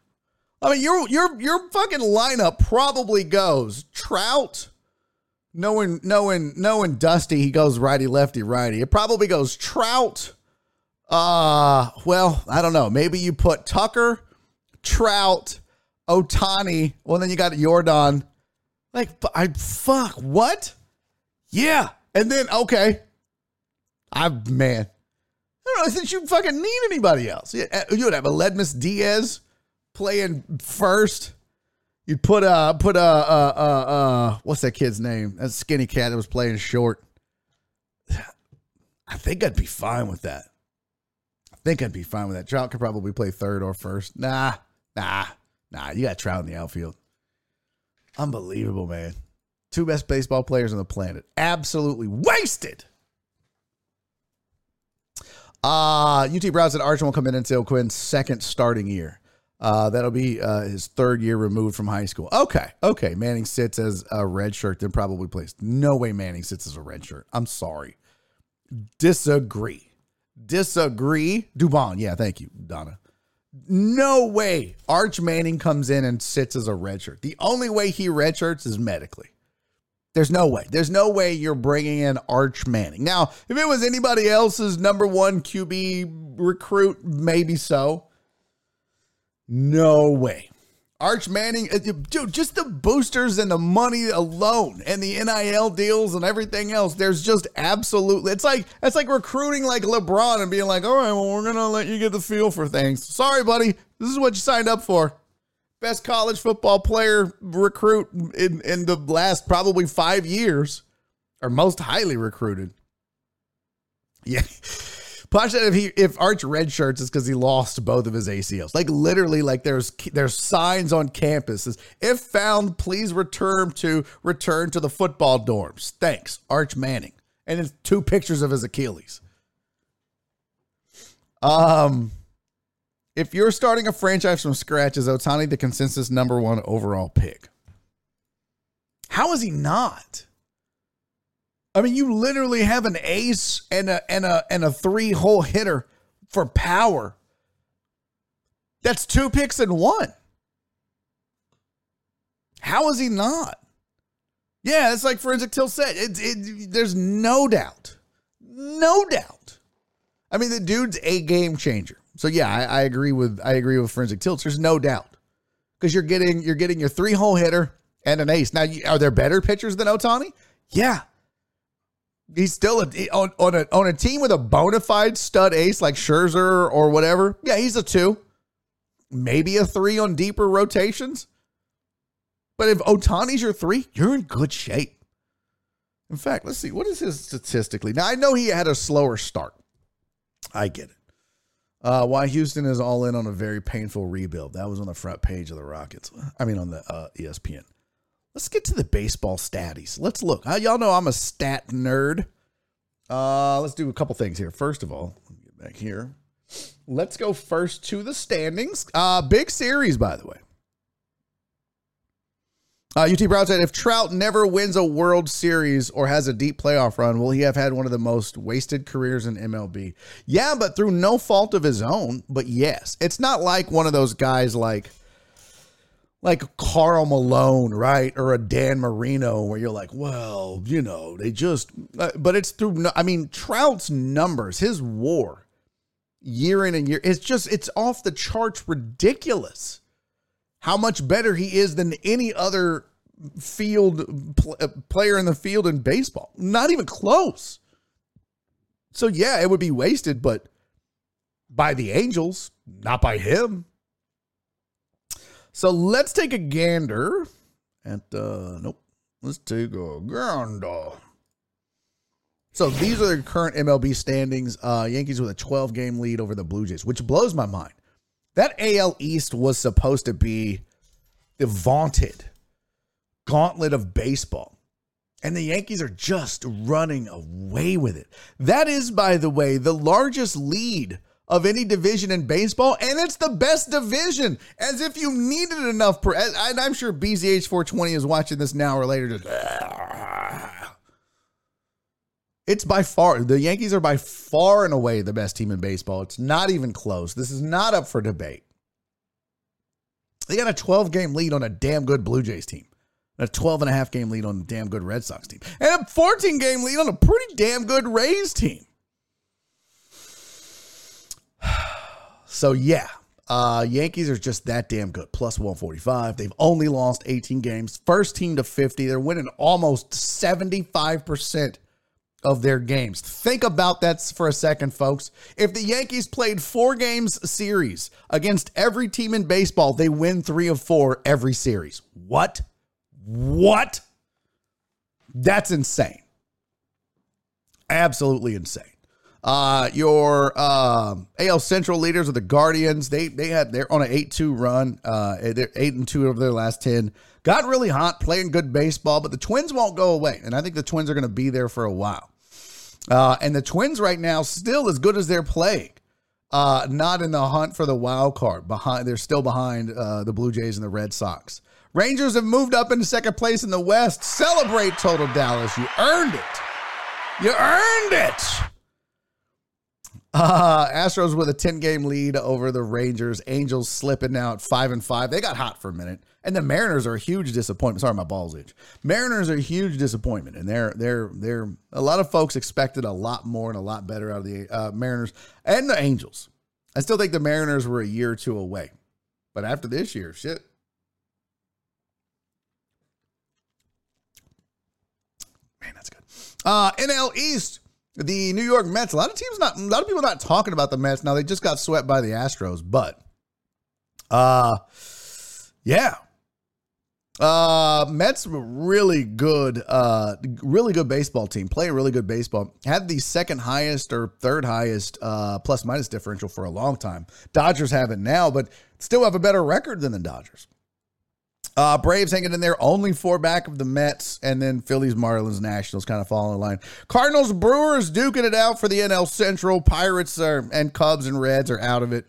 I mean, your your your fucking lineup probably goes Trout, knowing knowing knowing Dusty, he goes righty lefty righty. It probably goes Trout. Uh, well, I don't know. Maybe you put Tucker, Trout, Ohtani. Well, then you got Jordan. Like, I fuck what? Yeah, and then okay, I man, I don't know since you fucking need anybody else. You you would have Aledmys Diaz playing first. You'd put uh put uh uh uh uh what's that kid's name? That skinny cat that was playing short. I think I'd be fine with that. Think I'd be fine with that. Trout could probably play third or first. Nah, nah, nah. You got Trout in the outfield. Unbelievable, man. Two best baseball players on the planet. Absolutely wasted. Uh, UT Brown said Archer won't come in until Quinn's second starting year. Uh, that'll be uh, his third year removed from high school. Okay, okay. Manning sits as a red shirt, then probably plays. No way Manning sits as a red shirt. I'm sorry. Disagree. Disagree. Dubon. Yeah, thank you, Donna. No way Arch Manning comes in and sits as a red shirt. The only way he red shirts is medically. There's no way. There's no way you're bringing in Arch Manning. Now, if it was anybody else's number one QB recruit, maybe so. No way. Arch Manning, uh, dude, just the boosters and the money alone and the NIL deals and everything else. There's just absolutely, it's like, it's like recruiting like LeBron and being like, all right, well, we're going to let you get the feel for things. Sorry, buddy. This is what you signed up for. Best college football player recruit in, in the last probably five years, or most highly recruited. Yeah. Posh said if he if Arch red shirts is because he lost both of his ACLs. Like literally, like there's there's signs on campuses. If found, please return to return to the football dorms. Thanks, Arch Manning. And it's two pictures of his Achilles. Um, if you're starting a franchise from scratch, is Ohtani the consensus number one overall pick? How is he not? I mean, you literally have an ace and a and a and a three hole hitter for power. That's two picks in one. How is he not? Yeah, it's like Forensic Till said. It, it, there's no doubt, no doubt. I mean, the dude's a game changer. So yeah, I, I agree with I agree with Forensic Tilts. There's no doubt because you're getting you're getting your three hole hitter and an ace. Now, are there better pitchers than Ohtani? Yeah, He's still a, on, on a on a team with a bona fide stud ace like Scherzer or whatever. Yeah, he's a two, maybe a three on deeper rotations. But if Ohtani's your three, you're in good shape. In fact, let's see what is his statistically. Now I know he had a slower start. I get it. Uh, why Houston is all in on a very painful rebuild. That was on the front page of the Rockets. I mean, on the uh, ESPN. Let's get to the baseball statties. Let's look. Uh, y'all know I'm a stat nerd. Uh, let's do a couple things here. First of all, get back here. Let's go first to the standings. Uh, big series, by the way. Uh, UT Brown said, if Trout never wins a World Series or has a deep playoff run, will he have had one of the most wasted careers in MLB? Yeah, but through no fault of his own. But yes, it's not like one of those guys like like Karl Malone, right? Or a Dan Marino, where you're like, well, you know, they just, uh, but it's through, I mean, Trout's numbers, his war year in and year, it's just, it's off the charts ridiculous how much better he is than any other field pl- uh, player in the field in baseball. Not even close. So, yeah, it would be wasted, but by the Angels, not by him. So let's take a gander at uh nope. Let's take a gander. So these are the current MLB standings. Uh Yankees with a 12 game lead over the Blue Jays, which blows my mind. That AL East was supposed to be the vaunted gauntlet of baseball. And the Yankees are just running away with it. That is, by the way, the largest lead of any division in baseball, and it's the best division. As if you needed enough. And I'm sure BZH420 is watching this now or later. Just, it's by far the Yankees are by far and away the best team in baseball. It's not even close. This is not up for debate. They got a 12 game lead on a damn good Blue Jays team. A 12 and a half game lead on a damn good Red Sox team. And a 14 game lead on a pretty damn good Rays team. So yeah, uh, Yankees are just that damn good. Plus 145. They've only lost 18 games. First team to 50. They're winning almost 75% of their games. Think about that for a second, folks. If the Yankees played four games series against every team in baseball, they win three of four every series. What? What? That's insane. Absolutely insane. Uh, your uh, AL Central leaders are the Guardians. They they had they're on an eight two run. Uh, they're eight and two over their last ten. Got really hot, playing good baseball, but the Twins won't go away, and I think the Twins are going to be there for a while. Uh, and the Twins right now still as good as they're playing. Uh, not in the hunt for the wild card. Behind, they're still behind uh, the Blue Jays and the Red Sox. Rangers have moved up into second place in the West. Celebrate, Total Dallas. You earned it. You earned it. Uh, Astros with a 10 game lead over the Rangers. Angels slipping now at 5 and 5. They got hot for a minute. And the Mariners are a huge disappointment. Sorry, my balls itch. Mariners are a huge disappointment, and they're they're they're a lot of folks expected a lot more and a lot better out of the uh, Mariners and the Angels. I still think the Mariners were a year or two away, but after this year, shit. Man, that's good. Uh, NL East, the New York Mets. A lot of teams not, a lot of people not talking about the Mets now. They just got swept by the Astros, but, uh, yeah, uh, Mets were really good, uh, really good baseball team. Play really good baseball. Had the second highest or third highest uh, plus minus differential for a long time. Dodgers have it now, but still have a better record than the Dodgers. Uh, Braves hanging in there, only four back of the Mets, and then Phillies, Marlins, Nationals kind of fall in line. Cardinals, Brewers duking it out for the NL Central. Pirates are, and Cubs and Reds are out of it.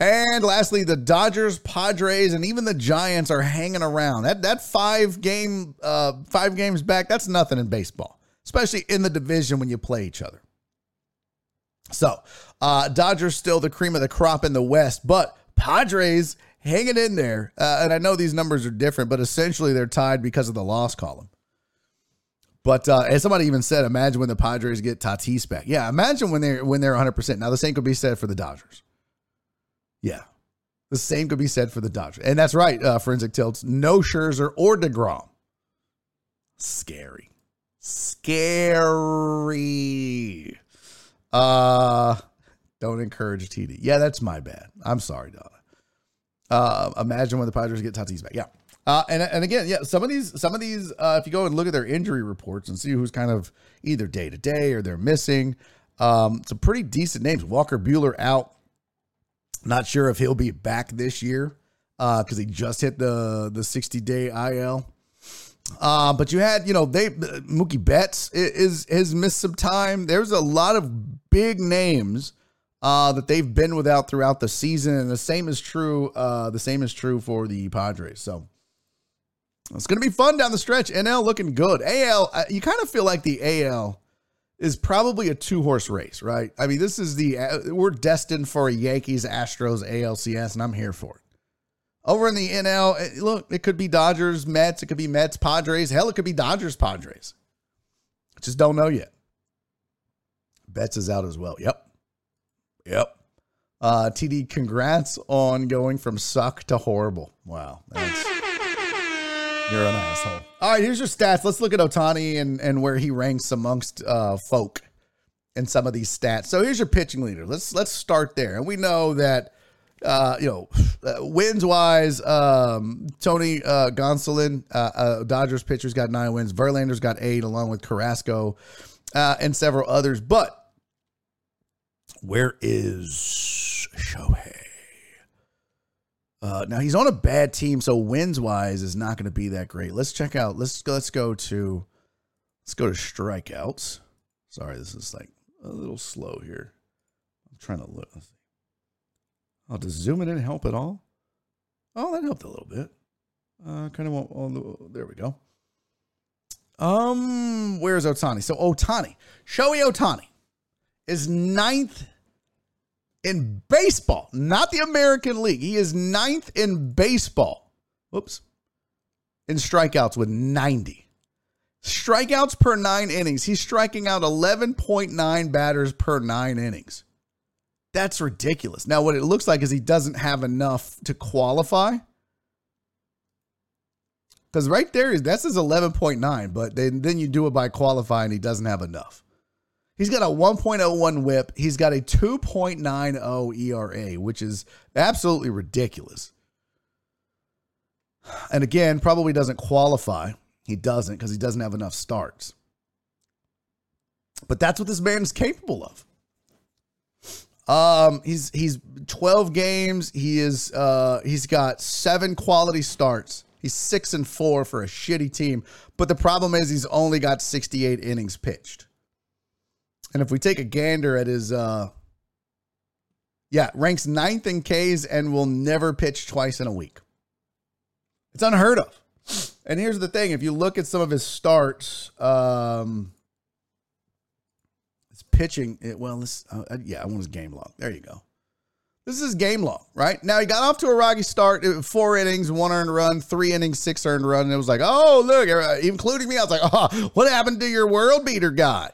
And lastly, the Dodgers, Padres, and even the Giants are hanging around. That that five game, uh, five games back, that's nothing in baseball, especially in the division when you play each other. So, uh, Dodgers still the cream of the crop in the West, but Padres hanging in there. Uh, and I know these numbers are different, but essentially they're tied because of the loss column. But uh, as somebody even said, imagine when the Padres get Tatis back. Yeah, imagine when they're when they're 100. percent Now the same could be said for the Dodgers. Yeah. The same could be said for the Dodgers. And that's right, uh, Forensic Tilts. No Scherzer or DeGrom. Scary. Scary. Uh, don't encourage TD. Yeah, that's my bad. I'm sorry, Donna. Uh, imagine when the Padres get Tatis back. Yeah. Uh, and and again, yeah, some of these, some of these, uh, if you go and look at their injury reports and see who's kind of either day to day or they're missing, um, some pretty decent names. Walker Buehler out. Not sure if he'll be back this year because uh, he just hit the the 60 day IL. Uh, but you had, you know, they Mookie Betts is has missed some time. There's a lot of big names uh, that they've been without throughout the season, and the same is true. Uh, the same is true for the Padres. So it's going to be fun down the stretch. NL looking good. AL, you kind of feel like the AL is probably a two horse race, right? I mean, this is the uh, we're destined for a Yankees Astros ALCS, and I'm here for it. Over in the NL, eh, look, it could be Dodgers, Mets, it could be Mets, Padres. Hell, it could be Dodgers, Padres. Just don't know yet. Betts is out as well. Yep. Yep. Uh, TD, congrats on going from suck to horrible. Wow. That's, you're an asshole. All right, here's your stats. Let's look at Ohtani and, and where he ranks amongst uh, folk in some of these stats. So here's your pitching leader. Let's let's start there. And we know that uh, you know, uh, wins wise, um, Tony uh, Gonsolin, uh, uh, Dodgers pitchers got nine wins. Verlander's got eight, along with Carrasco uh, and several others. But where is Shohei? Uh, now he's on a bad team, so wins wise is not going to be that great. Let's check out. Let's let's go to let's go to strikeouts. Sorry, this is like a little slow here. I'm trying to look. Oh, does zoom it in help at all? Oh, that helped a little bit. Uh, kind of want. Oh, there we go. Um, where's Ohtani? So Ohtani, Shohei Ohtani, is ninth in baseball, not the American League. He is ninth in baseball. Whoops. In strikeouts with 90. Strikeouts per nine innings. He's striking out 11.9 batters per nine innings. That's ridiculous. Now, what it looks like is he doesn't have enough to qualify. Because right there, that's his 11.9, but then, then you do it by qualifying, he doesn't have enough. He's got a 1.01 whip. He's got a 2.90 ERA, which is absolutely ridiculous. And again, probably doesn't qualify. He doesn't because he doesn't have enough starts. But that's what this man is capable of. Um, he's he's 12 games. He is uh he's got seven quality starts. He's six and four for a shitty team. But the problem is he's only got 68 innings pitched. And if we take a gander at his, uh, yeah, ranks ninth in Ks and will never pitch twice in a week. It's unheard of. And here's the thing: if you look at some of his starts, um, it's pitching. It, well, this, uh, yeah, I want his game log. There you go. This is game log, right? Now he got off to a rocky start, uh, four innings, one earned run, three innings, six earned run, and it was like, oh look, uh, including me. I was like, oh, what happened to your world beater guy?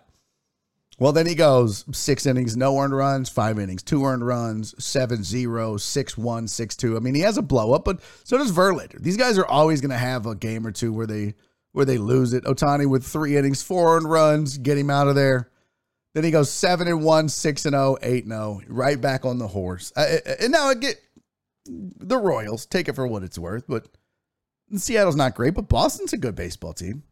Well, then he goes six innings, no earned runs, five innings, two earned runs, seven zero, six one, six two. I mean, he has a blow up, but so does Verlander. These guys are always going to have a game or two where they where they lose it. Ohtani with three innings, four earned runs, get him out of there. Then he goes seven and one, six and oh, eight and oh, right back on the horse. Uh, and now I get the Royals. Take it for what it's worth, but Seattle's not great, but Boston's a good baseball team.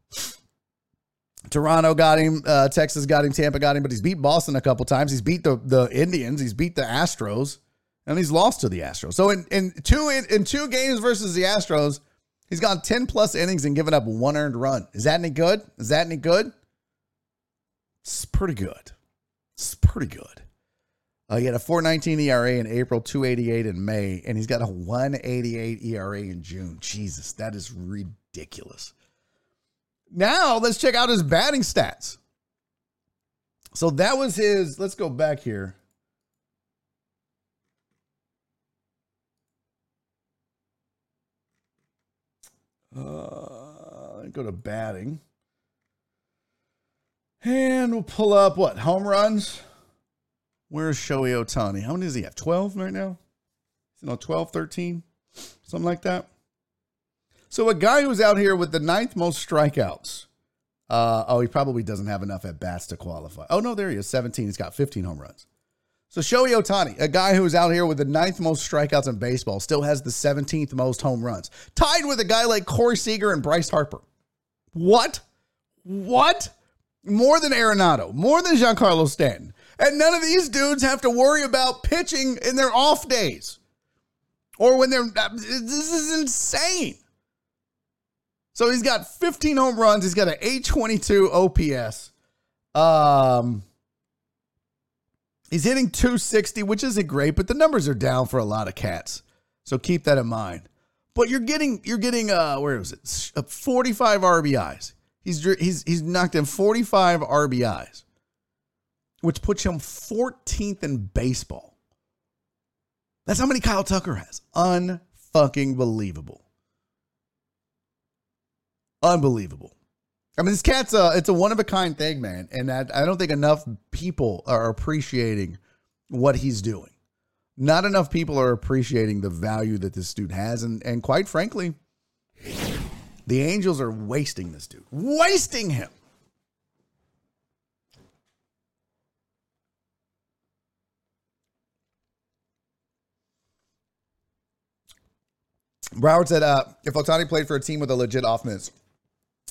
Toronto got him, uh, Texas got him, Tampa got him, but he's beat Boston a couple times. He's beat the the Indians, he's beat the Astros, and he's lost to the Astros. So in in two in, in two games versus the Astros, he's gone ten plus innings and given up one earned run. Is that any good? Is that any good? It's pretty good. It's pretty good. Uh, he had a 419 ERA in April, 288 in May, and he's got a 188 ERA in June. Jesus, that is ridiculous. Now let's check out his batting stats. So that was his. Let's go back here. Uh, go to batting. And we'll pull up what? Home runs? Where's Shohei Ohtani? How many does he have? 12 right now? You know, 12, 13? Something like that. So a guy who's out here with the ninth most strikeouts. Uh, oh, he probably doesn't have enough at bats to qualify. Oh, no, there he is. 17. He's got 15 home runs. So Shohei Ohtani, a guy who's out here with the ninth most strikeouts in baseball, still has the 17th most home runs. Tied with a guy like Corey Seager and Bryce Harper. What? What? more than Arenado, more than Giancarlo Stanton. And none of these dudes have to worry about pitching in their off days or when they're. This is insane. So he's got 15 home runs. He's got an 822 OPS. Um, he's hitting 260, which isn't great, but the numbers are down for a lot of cats. So keep that in mind. But you're getting you're getting uh where was it? 45 RBIs. He's he's he's knocked in 45 RBIs, which puts him 14th in baseball. That's how many Kyle Tucker has. Unfucking believable. Unbelievable. I mean, this cat's a it's a one of a kind thing, man, and I, I don't think enough people are appreciating what he's doing. Not enough people are appreciating the value that this dude has, and and quite frankly, the Angels are wasting this dude, wasting him. Broward said, uh, if Ohtani played for a team with a legit offense,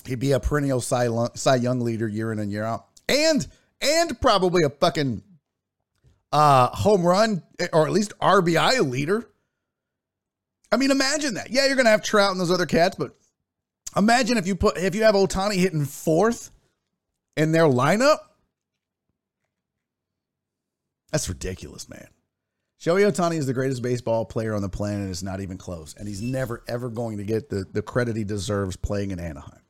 he'd be a perennial Cy, Cy Young leader year in and year out. And and probably a fucking uh, home run or at least RBI leader. I mean, imagine that. Yeah, you're gonna have Trout and those other cats, but Imagine if you put if you have Ohtani hitting fourth in their lineup. That's ridiculous, man. Shohei Ohtani is the greatest baseball player on the planet. It's not even close. And he's never, ever going to get the, the credit he deserves playing in Anaheim.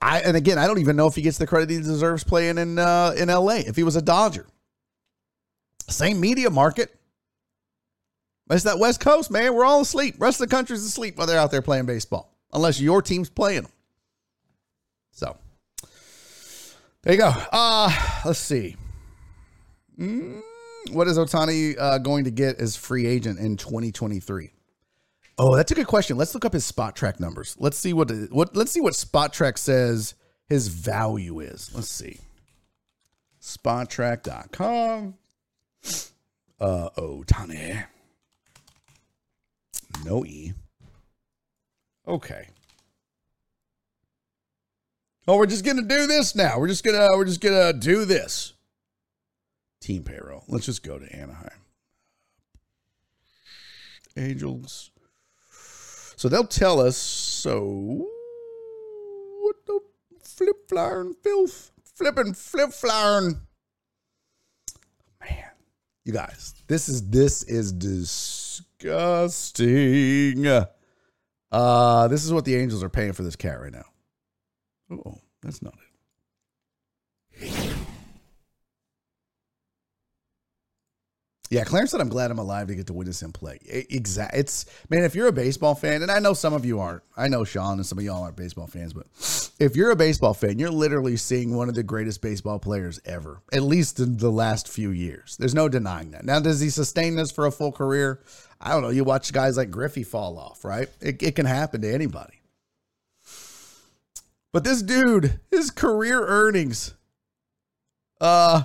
I and again, I don't even know if he gets the credit he deserves playing in uh, in LA. If he was a Dodger, same media market. It's that West Coast, man. We're all asleep. Rest of the country's asleep while they're out there playing baseball unless your team's playing them. So there you go. Uh, let's see. Mm, what is Ohtani uh, going to get as free agent in 2023? Oh, that's a good question. Let's look up his Spotrac numbers. Let's see what what let's see what Spotrac says his value is. Let's see. Spotrac.com. Uh Ohtani. No E. Okay. Oh, we're just gonna do this now. We're just gonna we're just gonna do this. Team payroll. Let's just go to Anaheim. Angels. So they'll tell us. So what the flip flying filth, flipping flip flying. Man, you guys, this is this is disgusting. Uh, this is what the Angels are paying for this cat right now. Oh, that's not it. Yeah, Clarence said, I'm glad I'm alive to get to witness him play. Exactly. It's, man, if you're a baseball fan, and I know some of you aren't, I know Sean and some of y'all aren't baseball fans, but if you're a baseball fan, you're literally seeing one of the greatest baseball players ever, at least in the last few years. There's no denying that. Now, does he sustain this for a full career? I don't know. You watch guys like Griffey fall off, right? It, it can happen to anybody. But this dude, his career earnings, uh,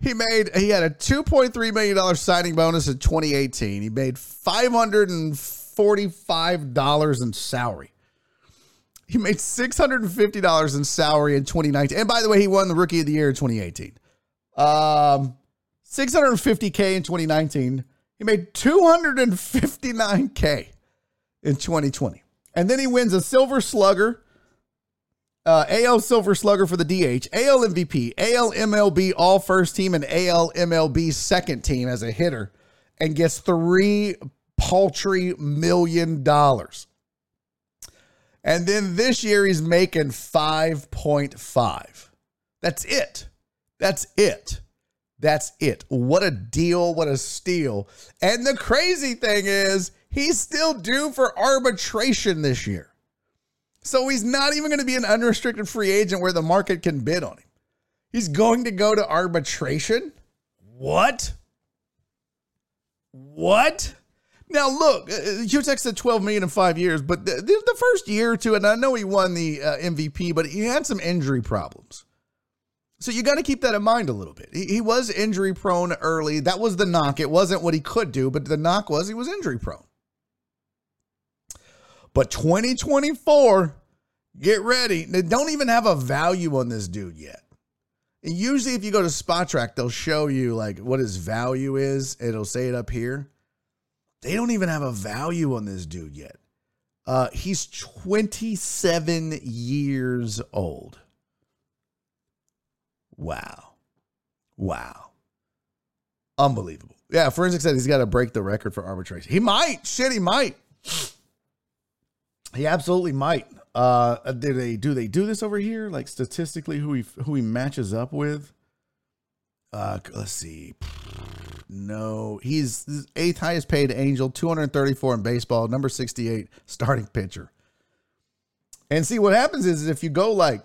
he made he had a 2.3 million dollar signing bonus in 2018. He made 545 dollars in salary. He made $650 in salary in 2019. And by the way, he won the rookie of the year in 2018. Um 650k in 2019. He made 259k in 2020. And then he wins a silver slugger uh, AL Silver Slugger for the DH, AL MVP, AL MLB All First Team, and AL MLB Second Team as a hitter, and gets three paltry million dollars. And then this year he's making 5.5. That's it. That's it. That's it. What a deal. What a steal. And the crazy thing is, he's still due for arbitration this year. So he's not even going to be an unrestricted free agent where the market can bid on him. He's going to go to arbitration. What? What? Now look, Hutex uh, said 12 million in five years, but the, the, first year or two, and I know he won the uh, MVP, but he had some injury problems. So you got to keep that in mind a little bit. He, he was injury prone early. That was the knock. It wasn't what he could do, but the knock was he was injury prone. But 2024, get ready. They don't even have a value on this dude yet. And usually, if you go to Spotrac, they'll show you like what his value is. It'll say it up here. They don't even have a value on this dude yet. Uh, he's 27 years old. Wow. Wow. Unbelievable. Yeah, Forensic said he's got to break the record for arbitration. He might. Shit, he might. He absolutely might. Uh, do they do they do this over here? Like statistically, who he who he matches up with? Uh, let's see. No, he's eighth highest paid Angel, 234 in baseball, number 68 starting pitcher. And see what happens is if you go like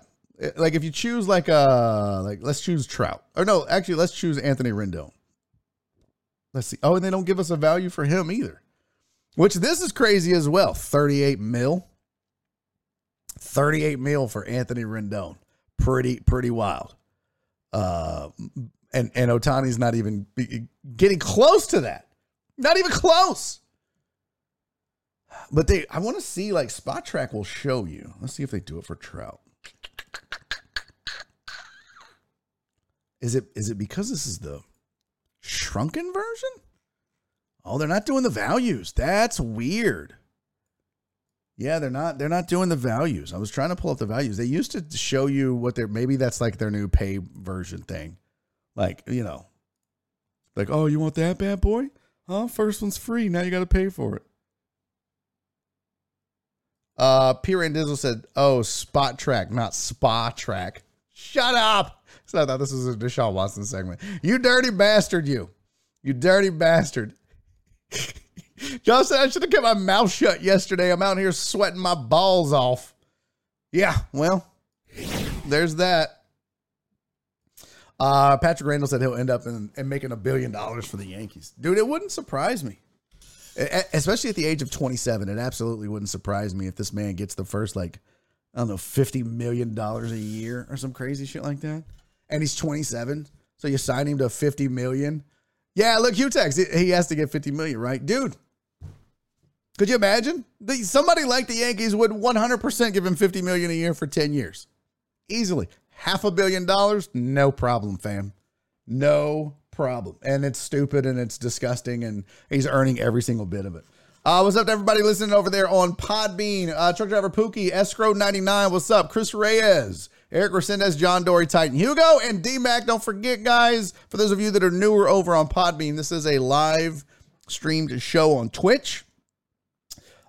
like if you choose like uh like let's choose Trout. Or no, actually let's choose Anthony Rendon. Let's see. Oh, and they don't give us a value for him either. Which this is crazy as well. 38 mil. 38 mil for Anthony Rendon. Pretty, pretty wild. Uh, and, and Ohtani's not even getting close to that. Not even close. But they, I want to see like Spotrac will show you. Let's see if they do it for Trout. Is it is it because this is the shrunken version? Oh, they're not doing the values. That's weird. Yeah, they're not they're not doing the values. I was trying to pull up the values. They used to show you what they're maybe that's like their new pay version thing. Like, you know. Like, oh, you want that bad boy? Huh? First one's free. Now you gotta pay for it. Uh P Randizzle said, oh, spot track, not spa track. Shut up. So I thought this was a Deshaun Watson segment. You dirty bastard, you. You dirty bastard. John said I should have kept my mouth shut yesterday. I'm out here sweating my balls off. Yeah, well, there's that. Uh, Patrick Randall said he'll end up in, in making a billion dollars for the Yankees. Dude, it wouldn't surprise me. Especially at the age of 27. It absolutely wouldn't surprise me if this man gets the first, like, I don't know, $50 million a year or some crazy shit like that. And he's 27. So you sign him to 50 million yeah, look, Hutex, he has to get 50 million, right? Dude, could you imagine? Somebody like the Yankees would 100% give him 50 million a year for 10 years. Easily. Half a billion dollars, no problem, fam. No problem. And it's stupid and it's disgusting and he's earning every single bit of it. Uh, what's up to everybody listening over there on Podbean? Uh, truck driver Pookie, Escrow 99, what's up? Chris Reyes, Eric Resendez, John Dory, Titan Hugo, and D Mac. Don't forget, guys, for those of you that are newer over on Podbean, this is a live streamed show on Twitch.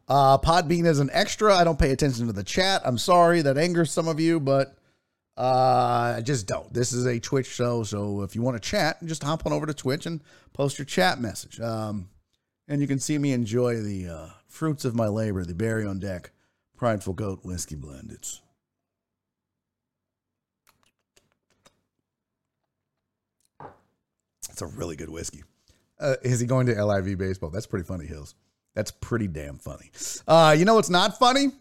Uh, Podbean is an extra. I don't pay attention to the chat. I'm sorry that angers some of you, but Uh, I just don't. This is a Twitch show, so if you want to chat, just hop on over to Twitch and post your chat message. Um, and you can see me enjoy the uh, fruits of my labor, the Barry on Deck Prideful Goat Whiskey Blend. It's it's a really good whiskey. Uh, is he going to LIV baseball? That's pretty funny, Hills. That's pretty damn funny. Uh, you know what's not funny?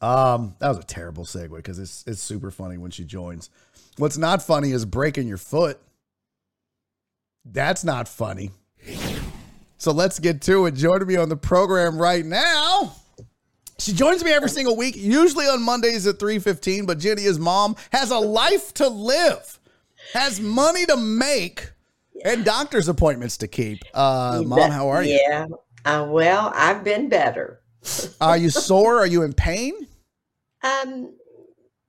Um, that was a terrible segue because it's it's super funny when she joins. What's not funny is breaking your foot. That's not funny. So let's get to it. Joining me on the program right now. She joins me every single week, usually on Mondays at 3:15, but Jenny's mom, has a life to live, has money to make, and doctor's appointments to keep. Uh, mom, how are you? Yeah. Uh, well, I've been better. Are you sore? Are you in pain? Um,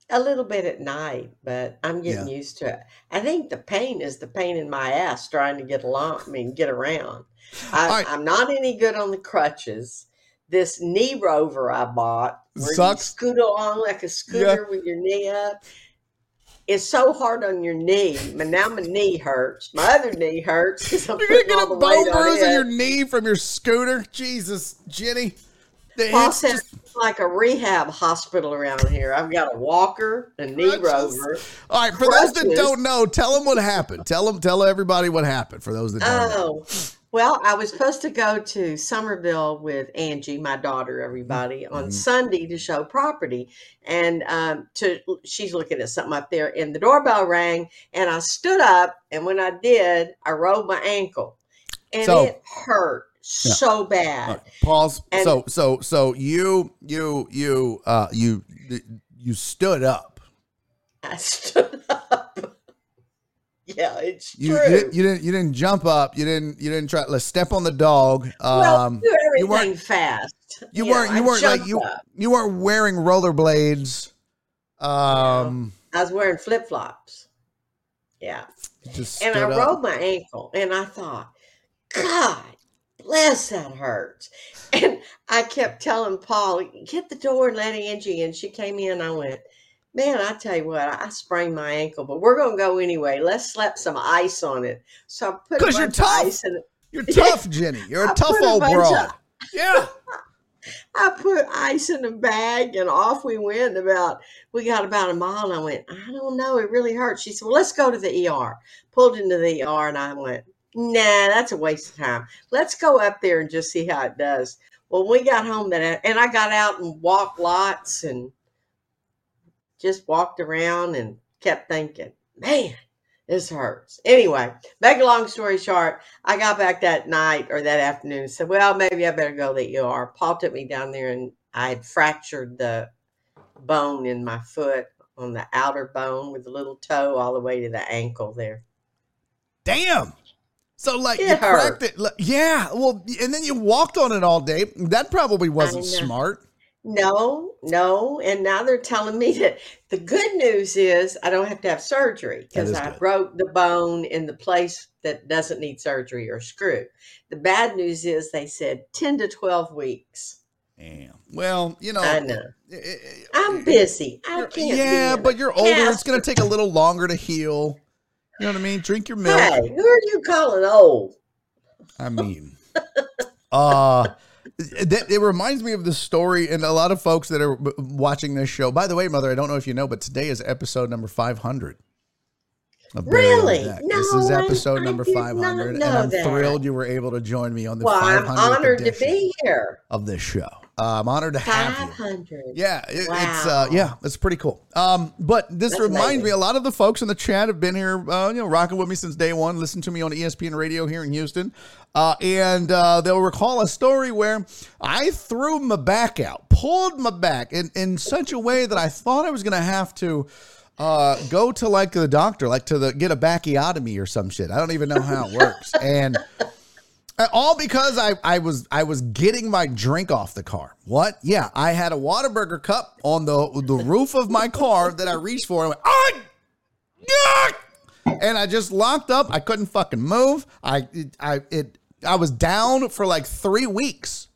a little bit at night, but I'm getting used to it. I think the pain is the pain in my ass trying to get along. I mean, get around. I, right. I'm not any good on the crutches. This knee rover I bought, where Sucks. you scoot along like a scooter with your knee up, is so hard on your knee. But now my knee hurts. My other knee hurts You're gonna get a bone on bruise in your knee from your scooter. Jesus, Jenny. The hits just- like a rehab hospital around here. I've got a walker, a knee Crutches. rover. All right, for those that don't know, tell them what happened. Tell them, tell everybody what happened. For those that don't know. Oh. Well, I was supposed to go to Somerville with Angie, my daughter, everybody, on Mhm. Sunday to show property, and um, to she's looking at something up there, and the doorbell rang, and I stood up, and when I did, I rolled my ankle, and So- it hurt Yeah. so bad. right, pause. And- so, so, so you, you, you, uh, you, you stood up. I stood up. Yeah, it's You, true. you, didn't, you didn't, you didn't jump up. You didn't, you didn't try. Let's step on the dog. well, Um, do you weren't- everything fast. you know, weren't, you I weren't like you, up. you weren't wearing rollerblades. Um, I was wearing flip flops. Yeah. just And I up. rolled my ankle and I thought, God bless that hurts. And I kept telling Paul, get the door and let Angie in. She came in. I went, man, I tell you what, I sprained my ankle, but we're going to go anyway. Let's slap some ice on it. So I put a 'Cause you're tough. ice in it. You're tough, Jenny. You're a I tough a old broad. of- Yeah. I put ice in a bag and off we went. About we got about a mile, and I went, I don't know, it really hurts. She said, Well, let's go to the ER. Pulled into the ER, and I went, Nah, that's a waste of time. Let's go up there and just see how it does. Well, we got home that, and I got out and walked lots and just walked around and kept thinking, Man, this hurts. Anyway, make a long story short, I got back that night or that afternoon and said, Well, maybe I better go to the ER. Paul took me down there and I had fractured the bone in my foot on the outer bone with the little toe all the way to the ankle there. Damn. So like It you hurt. cracked it. like- Yeah. Well, and then you walked on it all day. That probably wasn't smart. No, no. And now they're telling me that the good news is I don't have to have surgery because I good. broke the bone in the place that doesn't need surgery or screw. The bad news is they said 10 to 12 weeks. Damn. Well, you know, I know. eh, eh, eh, I'm busy. I can't. yeah, but you're older. It's going to take a little longer to heal. You know what I mean? Drink your milk. Hey, who are you calling old? I mean, uh, that it reminds me of the story, and a lot of folks that are watching this show. By the way, mother, I don't know if you know, but today is episode number five hundred. Really? No, this is episode I number five hundred, and I'm that. thrilled you were able to join me on the Well, I'm honored to be here. of this show. Uh, I'm honored to have you. Yeah, it, it's uh, yeah, it's pretty cool. Um, but this That's reminds amazing. me, a lot of the folks in the chat have been here, uh, you know, rocking with me since day one. Listen to me on ESPN Radio here in Houston, uh, and uh, they'll recall a story where I threw my back out, pulled my back in in such a way that I thought I was going to have to. Uh, go to like the doctor, like to the get a backiotomy or some shit. I don't even know how it works, and all because I, I was I was getting my drink off the car. What? Yeah, I had a Whataburger cup on the the roof of my car that I reached for and went, ah, yeah! and I just locked up. I couldn't fucking move. I it, I it I was down for like three weeks.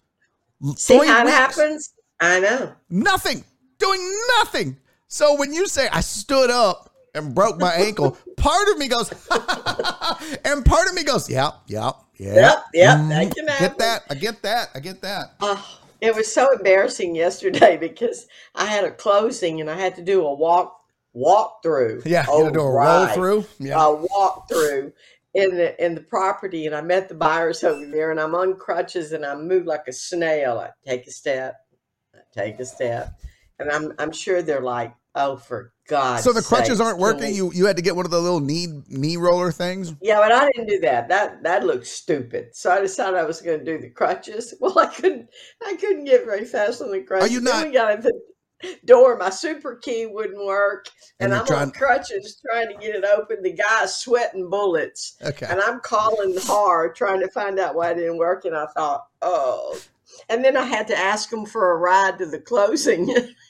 See Three how it happens? I know. Nothing, doing nothing. So when you say I stood up and broke my ankle, part of me goes, and part of me goes, yeah, yeah, yeah. Yep, yep, can I happen. get that. I get that. I get that. Oh, it was so embarrassing yesterday because I had a closing and I had to do a walk walk through. Yeah, you Oh, gotta do a roll through. Yeah. A walk through in the in the property, and I met the buyers over there, and I'm on crutches and I move like a snail. I take a step, I take a step, and I'm I'm sure they're like, oh, for God's so the crutches aren't working. we- You you had to get one of the little knee knee roller things. Yeah, but I didn't do that. That that looked stupid. So I decided I was going to do the crutches. Well, I couldn't. I couldn't get very fast on the crutches. Are you Then not- we got the door. My super key wouldn't work, And and, I'm trying- on crutches trying to get it open. The guy's sweating bullets, Okay. and I'm calling hard trying to find out why it didn't work. And I thought, oh. And then I had to ask him for a ride to the closing.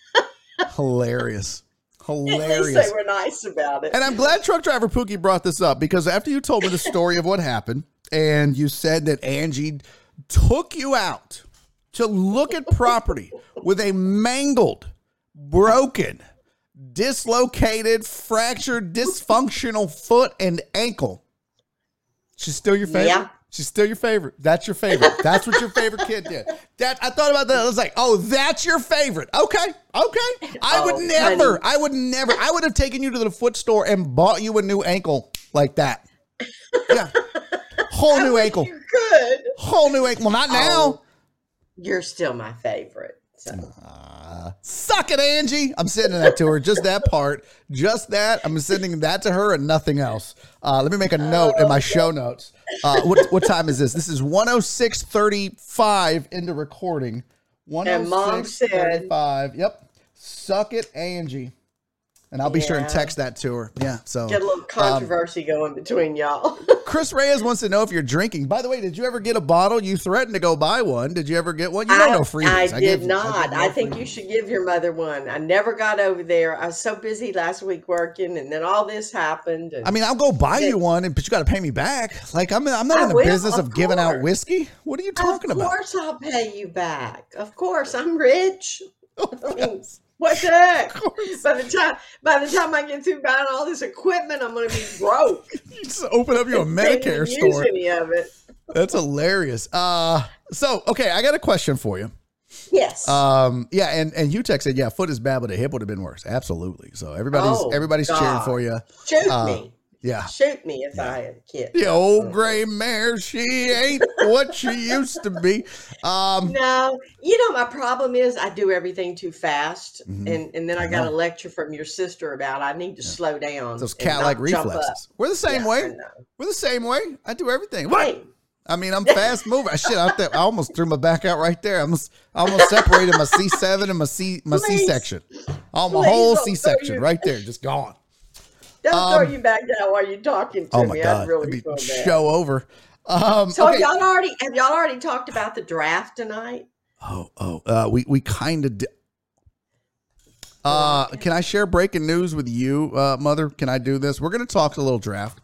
Hilarious. At least Hilarious. they were nice about it. And I'm glad truck driver Pookie brought this up because after you told me the story of what happened and you said that Angie took you out to look at property with a mangled, broken, dislocated, fractured, dysfunctional foot and ankle. She's still your favorite. Yeah. She's still your favorite. That's your favorite. That's what your favorite kid did. That I thought about that. I was like, oh, that's your favorite. Okay, okay. I Oh, would never. honey. I would never. I would have taken you to the foot store and bought you a new ankle like that. Yeah, whole new ankle. You could. Whole new ankle. Well, not now. Oh, You're still my favorite. So. Suck it, Angie. I'm sending that to her. Just that part. Just that. I'm sending that to her and nothing else. Uh, let me make a note in my show notes. Uh, what, what time is this? This is 106.35 into recording. And Mom 106.35. Yep. Suck it, Angie. And I'll be sure and text that to her. Yeah. So Get a little um, controversy going between y'all. Chris Reyes wants to know if you're drinking. By the way, did you ever get a bottle? You threatened to go buy one. Did you ever get one? You don't I, know freebies. I give- did not. give I, no think you should give your mother one. I never got over there. I was so busy last week working, and then all this happened. And I mean, I'll go buy Yeah. you one, but you got to pay me back. Like I'm, I'm not I in the will, business of, of giving out whiskey. What are you talking about? of about? course I'll pay you back. Of course, I'm rich. Oh, I mean, course. What the heck? By the time by the time I get through buying all this equipment, I'm going to be broke. You just open up your Medicare store. any of it. That's hilarious. Uh, so okay, I got a question for you. Yes. Um, yeah, and and you texted, yeah, foot is bad, but a hip would have been worse. Absolutely. So everybody's Oh, everybody's cheering for you. Shoot uh, me. Yeah. Shoot me if I had a kid. The old gray mare, she ain't what she used to be. Um, No, you know my problem is I do everything too fast, Mhm. and and then I, I got a lecture from your sister about I need to slow down. those jump up. reflexes. We're the same Yeah, way. We're the same way. I do everything. What? Hey, I mean, I'm fast moving. Shit, I, th- I almost threw my back out right there. I almost, I almost separated my C7 and my C, my C-section. Oh, my Please whole C-section right there, just gone. Don't Um, throw you back down while you're talking to Oh my me. god, I'd really It'd be show over. Um, So okay. have y'all already have y'all already talked about the draft tonight? Oh, oh, uh, we we kind of. Di- uh, can I share breaking news with you, uh, mother? Can I do this? We're gonna talk a little draft.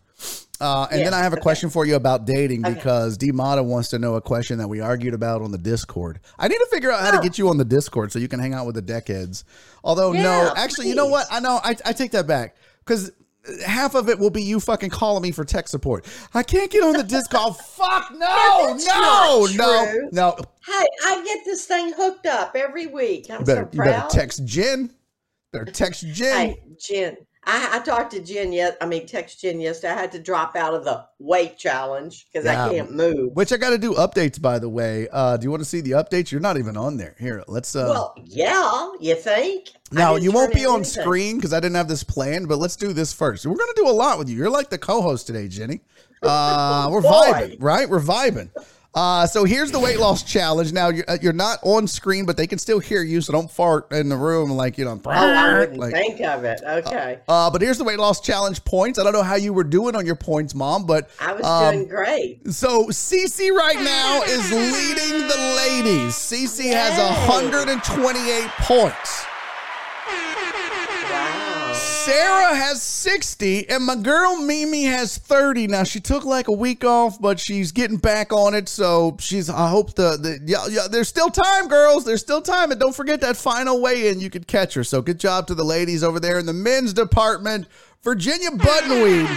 Uh, and then I have a okay. question for you about dating Okay. because D Mata wants to know a question that we argued about on the Discord. I need to figure out how to Oh. get you on the Discord so you can hang out with the deckheads. Although, no, Yeah, actually, you know what? I know I, I take that back because half of it will be you fucking calling me for tech support. I can't get on the Discord. Fuck no, no, no, no. Hey, I get this thing hooked up every week. I'm You better, so you better text Jen. Better text Jen. Hey, Jen. I, I talked to Jen yet. I mean, text Jen yesterday. I had to drop out of the weight challenge because Yeah. I can't move. Which I got to do updates, by the way. Uh, do you want to see the updates? You're not even on there. Here, let's. Uh, well, yeah, you think? Now you won't be on anything. screen because I didn't have this planned. But let's do this first. We're gonna do a lot with you. You're like the co-host today, Jenny. Uh, we're vibing, right? We're vibing. Uh, so here's the weight loss challenge. Now you're, uh, you're not on screen, but they can still hear you, so don't fart in the room like you know. Oh, I wouldn't like- think of it. Okay. Uh, but here's the weight loss challenge points. I don't know how you were doing on your points, mom, but I was um, doing great. So Cece right now is leading the ladies. Cece has 128 points. Sarah has 60 and my girl Mimi has 30. Now she took like a week off, but she's getting back on it. So she's I hope the the yeah, yeah there's still time, girls. There's still time. And don't forget that final weigh-in you could catch her. So good job to the ladies over there in the men's department. Virginia Buttonweed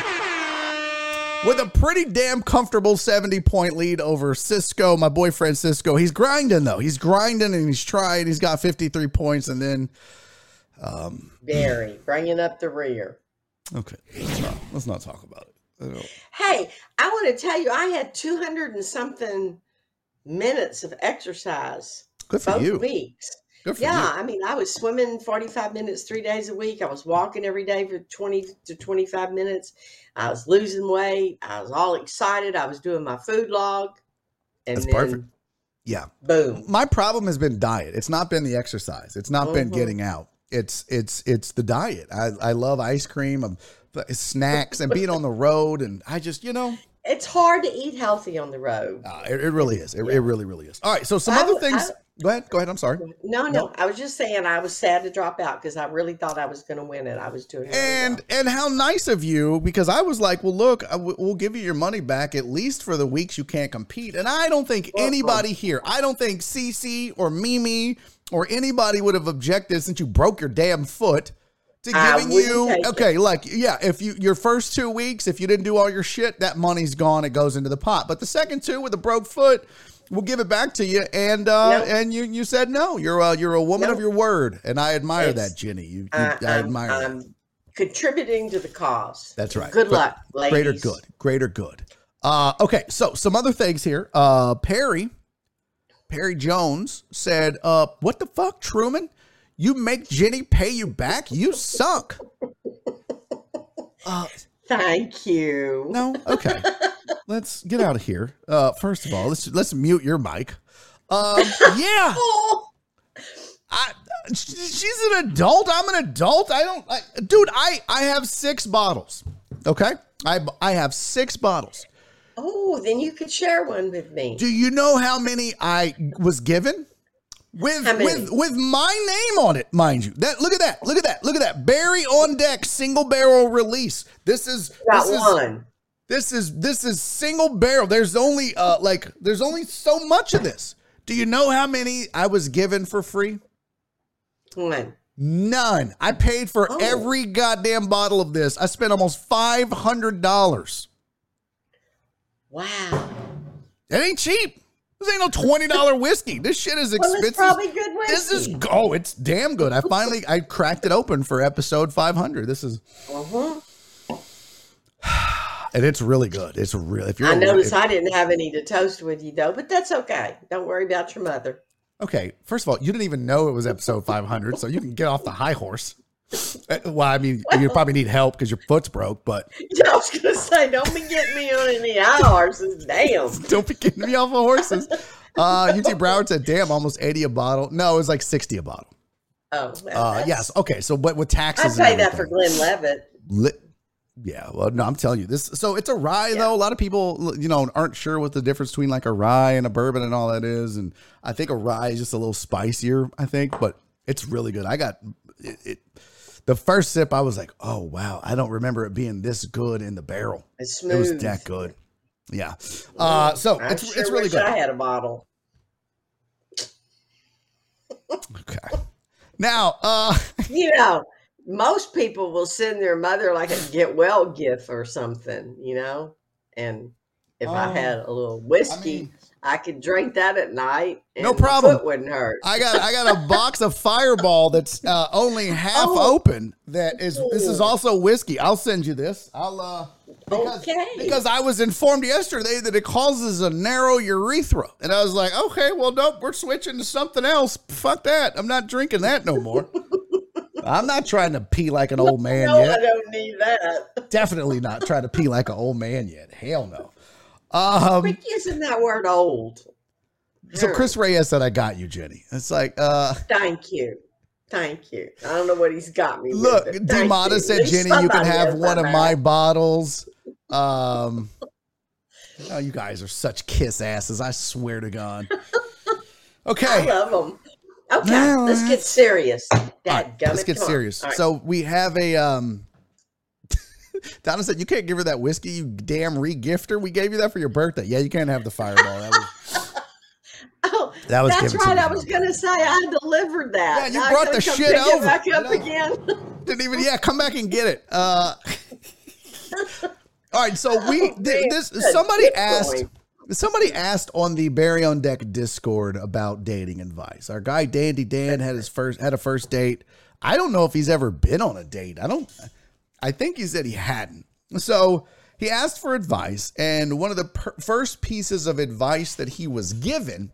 with a pretty damn comfortable 70 point lead over Cisco, my boyfriend Cisco. He's grinding though. He's grinding and he's trying. He's got 53 points and then Very bringing up the rear. okay, let's not, let's not talk about it. I Hey, I want to tell you, I had 200 and something minutes of exercise Good for both you. weeks. Good for Yeah, you. I mean, I was swimming 45 minutes three days a week. I was walking every day for 20 to 25 minutes. I was losing weight. I was all excited. I was doing my food log. And That's then, perfect. Yeah. boom. My problem has been diet. It's not been the exercise. It's not been Mhm. getting out. It's it's it's the diet. I I love ice cream, um, snacks, and being on the road, and I just you know It's hard to eat healthy on the road. uh, it, it really is. It, it really really is. All right. So some I other things. go ahead. Go ahead. I'm sorry. No, no, No. I was just saying I was sad to drop out because I really thought I was going to win it. I was doing really And well. and how nice of you because I was like, well, look, I w- we'll give you your money back at least for the weeks you can't compete. And I don't think Uh-uh. anybody here, I don't think Cece or Mimi or anybody would have objected since you broke your damn foot to giving you take it. okay, like yeah, if you your first two weeks, if you didn't do all your shit, that money's gone. It goes into the pot. But the second two with a broke foot. We'll give it back to you, and uh, Nope. and you you said no. You're a, you're a woman of your word, and I admire It's- that, Jenny. You, you I, I admire. I'm contributing to the cause. That's right. Good But luck, ladies. Greater good. Greater good. Uh, okay, so some other things here. Uh, Perry, Perry Jones said, uh, "What the fuck, Truman? You make Jenny pay you back? You suck." Uh, Thank you. no, okay. Let's get out of here. Uh, first of all, let's let's mute your mic. Um, yeah, Oh, I, she's an adult. I'm an adult. I don't, I, dude. I I have six bottles. Okay, I I have six bottles. Oh, then you could share one with me. Do you know how many I was given? With with with my name on it, mind you. That look at that, look at that, look at that. Barry on deck, single barrel release. This is Got this is one. this is this is single barrel. There's only uh like there's only so much of this. Do you know how many I was given for free? One. None. I paid for Oh. every goddamn bottle of this. I spent almost five hundred dollars. Wow. It ain't cheap. This ain't no twenty dollar whiskey. This shit is Well, expensive. it's probably good whiskey. This is oh, it's damn good. I finally I cracked it open for episode 500. This is Uh-huh. and it's really good. It's real. If you're I noticed I didn't have any to toast with you though, but that's okay. Don't worry about your mother. okay, first of all, you didn't even know it was episode 500, so you can get off the high horse. Uh, Well, I mean, you probably need help because your foot's broke, but I was gonna say, don't be getting me on any high horses. Damn. don't be getting me off of horses. Uh, UT Broward said, "Damn, almost 80 a bottle." No, it was like 60 a bottle. Oh, well, Uh, yes. Okay, so but with taxes, and pay that for Glenlivet. Li- yeah, well, no, I'm telling you this. So it's a rye, though. A lot of people, you know, aren't sure what the difference between like a rye and a bourbon and all that is. And I think a rye is just a little spicier. I think, but it's really good. I got it. it the first sip, I was like, "Oh wow!" I don't remember it being this good in the barrel. It's It was that good. Yeah. Uh, so I it's sure it's really wish good. I had a bottle. Okay. Now, uh, You know, most people will send their mother like a get well gift or something. You know, and if I Oh, had a little I whiskey, mean, I could drink that at night. And No problem. foot wouldn't hurt. I got I got a box of Fireball that's uh, only half Oh. open. That is this is also whiskey. I'll send you this. I'll uh because, Okay. because I was informed yesterday that it causes a narrow urethra, and I was like, okay, well, nope, we're switching to something else. Fuck that. I'm not drinking that no more. I'm not trying to pee like an old man no, I yet. don't need that. Definitely not trying to pee like an old man yet. Hell no. Um, Quit using that word old. so Chris Reyes said, "I got you, Jenny." It's like, uh, Thank you. Thank you. I don't know what he's got me. Look, Demata said, Jenny, you can have one of my bottles. Um, oh, you guys are such kiss asses. I swear to God. Okay, I love them. Okay, Well, let's get serious. All right, Dad, let's get serious. So we have a um Donna said you can't give her that whiskey, you damn re-gifter. We gave you that for your birthday. Yeah, you can't have the fireball. That was oh, that was that's right. I was going to say I delivered that. Yeah, you Now brought the come shit over, back up again. Didn't even yeah, come back and get it. Uh All right, so we Oh, th- this somebody asked somebody asked on the Barry on Deck Discord about dating advice. Our guy Dandy Dan had his first had a first date. I don't know if he's ever been on a date. I don't I think he said he hadn't. So he asked for advice, and one of the per- first pieces of advice that he was given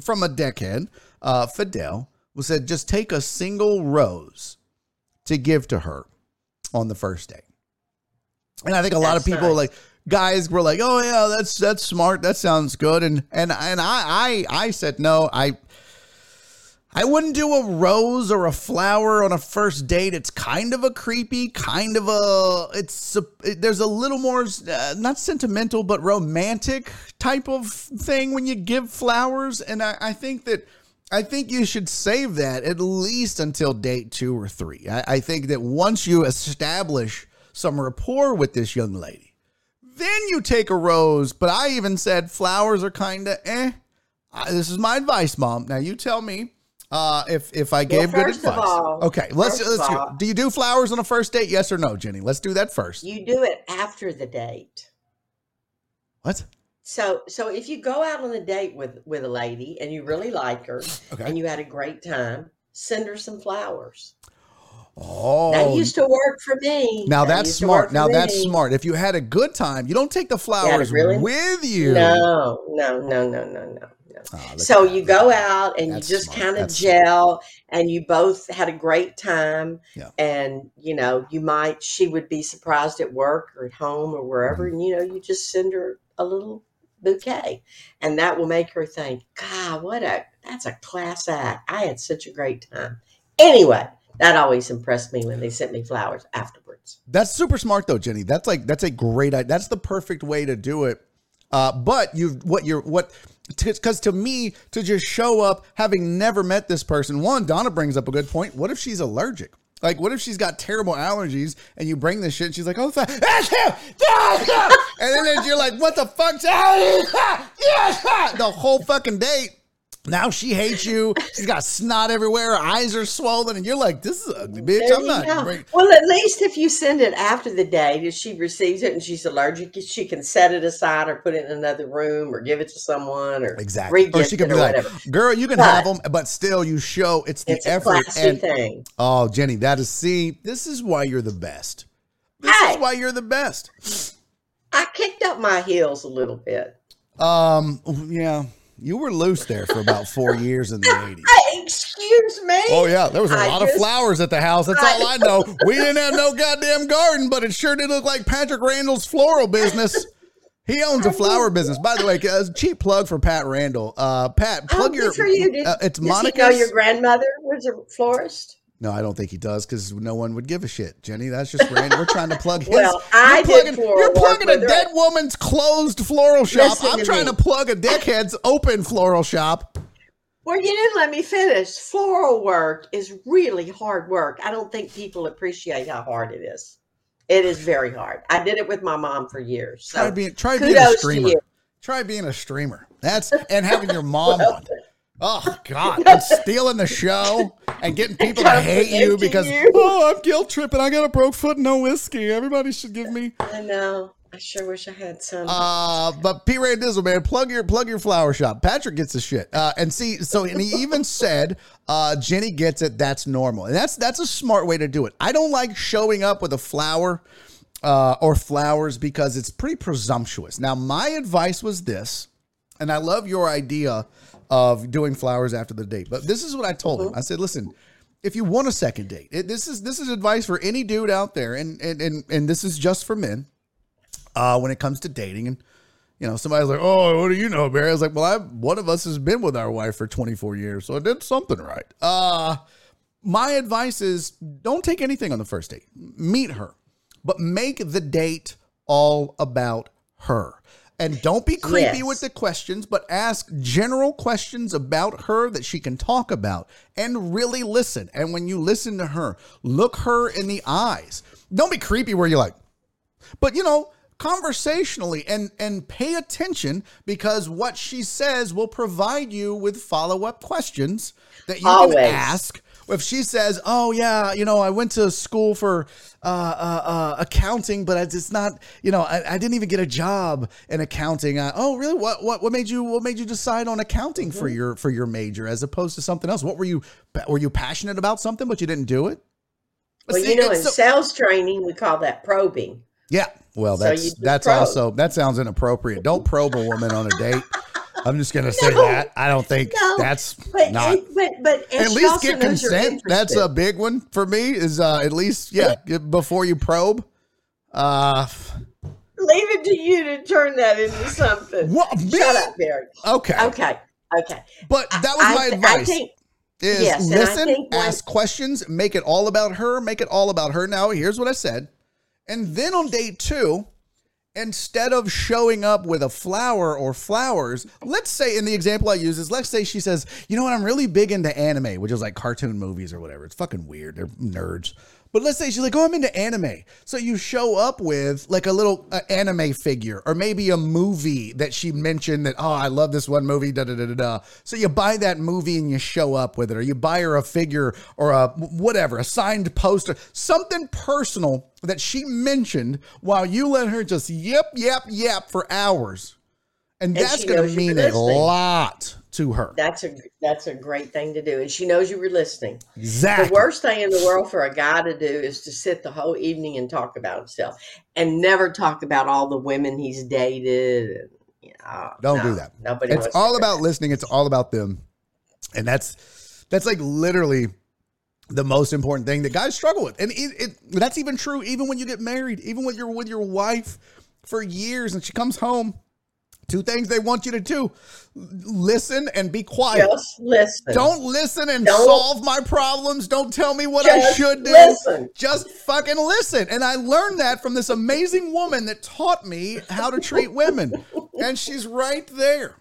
from a deckhead, uh, Fidel, was said just take a single rose to give to her on the first day. And I think a lot of people nice. like guys were like, "Oh yeah, that's that's smart. That sounds good." And and and I I I said no. I I wouldn't do a rose or a flower on a first date. It's kind of a creepy, kind of a. It's a, there's a little more uh, not sentimental but romantic type of thing when you give flowers, and I, I think that I think you should save that at least until date two or three. I, I think that once you establish some rapport with this young lady, then you take a rose. But I even said flowers are kind of eh. Uh, this is my advice, mom. Now you tell me uh, if if I gave good first of advice. all- okay, let's let's. all- do you do flowers on a first date? Yes or no, Jenny? Let's do that first. You do it after the date. what? So so if you go out on a date with with a lady and you really like her Okay. and you had a great time, send her some flowers. Oh, That used to work for me. now That that's used to work smart. Now that's smart. If you had a good time, you don't take the flowers really? with you. No, no, no, no, no, no, look So you go out and That's you just kind of That's smart. gel and you both had a great time. Yeah. And, you know, you might, she would be surprised at work or at home or wherever. Mm-hmm. And, you know, you just send her a little bouquet and that will make her think, God, what a, that's a class act. I had such a great time. Anyway, that always impressed me when they sent me flowers afterwards. That's super smart though, Jenny. That's like that's a great idea. That's the perfect way to do it. Uh, but you've what you're what because to me to just show up having never met this person. One, Donna brings up a good point. What if she's allergic? Like, what if she's got terrible allergies and you bring this shit? And she's like, oh, that's fuck. and then you're like, what the fuck? the whole fucking date. Now she hates you. She's got snot everywhere. Her eyes are swollen, and you're like, "This is ugly, bitch." There I'm not. Well, at least if you send it after the date, if she receives it and she's allergic, she can set it aside or put it in another room or give it to someone or Exactly. Or she could it be like, whatever. girl, you can But- have them, but still you show it's the It's effort. And thing. oh, Jenny, that is see, this is why you're the best. This Hey. is why you're the best. I kicked up my heels a little bit. Um, yeah, you were loose there for about four years in the 80s. Hey, excuse me. Oh yeah, there was a I lot of flowers at the house. That's I- all I know. We didn't have no goddamn garden, but it sure did look like Patrick Randall's floral business. He owns a flower business. By the way, a cheap plug for Pat Randall. Uh, Pat, Oh, plug good your. for you. Did, uh, it's Monica. Monica's. he know your grandmother was a florist? No, I don't think he does because no one would give a shit, Jenny. That's just random. We're trying to plug his. Well, I you're did plugging, You're plugging a dead woman's closed floral shop. Listen I'm to trying me. to plug a dickhead's open floral shop. Well, you didn't let me finish. Floral work is really hard work. I don't think people appreciate how hard it is. It is very hard. I did it with my mom for years. Try So being try being a streamer. Try being a streamer. That's and having your mom on. Oh God, I'm stealing the show and getting people to hate you because you. oh I'm guilt tripping. I got a broke foot, and no whiskey. Everybody should give me. I know. I sure wish I had some. Uh, but P. Ray Dizzle, man, plug your plug your flower shop. Patrick gets the shit. Uh, and see, so and he even said, uh, Jenny gets it. That's normal, and that's that's a smart way to do it. I don't like showing up with a flower uh, or flowers because it's pretty presumptuous. Now, my advice was this, and I love your idea of doing flowers after the date. But this is what I told him. I said, listen. If you want a second date, it, this is this is advice for any dude out there, and and and, and this is just for men uh, when it comes to dating. And, you know, somebody's like, oh, what do you know, Barry? I was like, well, I, one of us has been with our wife for 24 years, so I did something right. Uh, my advice is don't take anything on the first date. Meet her, but make the date all about her. And don't be creepy Yes. with the questions, but ask general questions about her that she can talk about and really listen. And when you listen to her, look her in the eyes. Don't be creepy where you're like, but you know, conversationally and and pay attention because what she says will provide you with follow-up questions that you Always. can ask. If she says, "Oh yeah, you know, I went to school for uh, uh, uh, accounting, but it's not, you know, I, I didn't even get a job in accounting." Uh, oh, really? What what what made you what made you decide on accounting for your for your major as opposed to something else? What were you were you passionate about something but you didn't do it? Well, See, you know, in so- sales training, we call that probing. Yeah. Well, that's just that's probe. also that sounds inappropriate. Don't probe a woman on a date. I'm just gonna say No. that. I don't think No, that's But not. but but at least get consent. That's a big one for me. Is uh, at least yeah before you probe. Uh, leave it to you to turn that into something. what? me? Shut up, Barry. Okay. Okay, okay. But that was I, my th- advice. I think is Yes, I listen, think when- ask questions, make it all about her, make it all about her. Now, here's what I said. And then on date two, instead of showing up with a flower or flowers, let's say in the example I use is let's say she says, you know what, I'm really big into anime, which is like cartoon movies or whatever. It's fucking weird. They're nerds. But let's say she's like, oh, I'm into anime. So you show up with like a little uh, anime figure or maybe a movie that she mentioned that, oh, I love this one movie, da da da da da. So you buy that movie and you show up with it, or you buy her a figure or a whatever, a signed poster, something personal that she mentioned while you let her just yip, yap, yap for hours. And, And that's going to mean a lot to her. that's a that's a great thing to do, and she knows you were listening. Exactly. The worst thing in the world for a guy to do is to sit the whole evening and talk about himself, and never talk about all the women he's dated. Know, oh, Don't no, do that. Nobody. it's all about that. listening it's all about them and that's that's like literally the most important thing that guys struggle with and it, it that's even true even when you get married even when you're with your wife for years and she comes home two things they want you to do listen and be quiet Just listen. don't listen and Don't- solve my problems. Don't tell me what I should do. listen. Just fucking listen. And I learned that from this amazing woman that taught me how to treat women. And she's right there.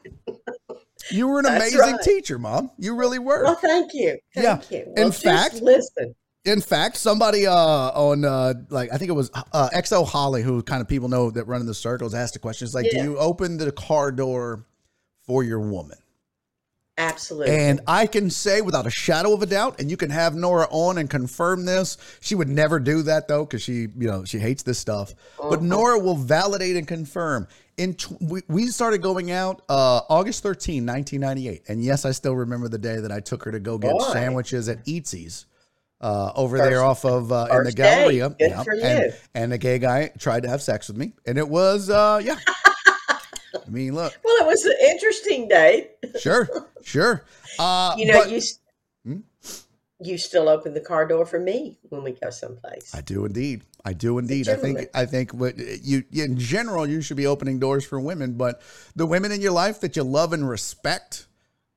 You were an That's amazing right. teacher, mom. You really were. Well, thank you. Yeah. Thank you. In Well, just fact- listen. In fact, somebody uh, on uh, like I think it was uh, XO Holly, who kind of people know that run in the circles, asked a question. It's like, Yeah. do you open the car door for your woman? Absolutely. And I can say without a shadow of a doubt, and you can have Nora on and confirm this. She would never do that though, because she, you know, she hates this stuff. But Nora will validate and confirm. In we, we started going out uh, August 13, 1998, and yes, I still remember the day that I took her to go get Boy. sandwiches at Eatzi's. Uh, over First- there off of uh, in the. Galleria, Good and, and the gay guy tried to have sex with me, and it was uh, yeah. I mean, look, well, it was an interesting date. sure, sure. Uh, You know, but- you Hmm? you still open the car door for me when we go someplace. I do indeed. I do indeed. I think I think what you in general you should be opening doors for women, but the women in your life that you love and respect,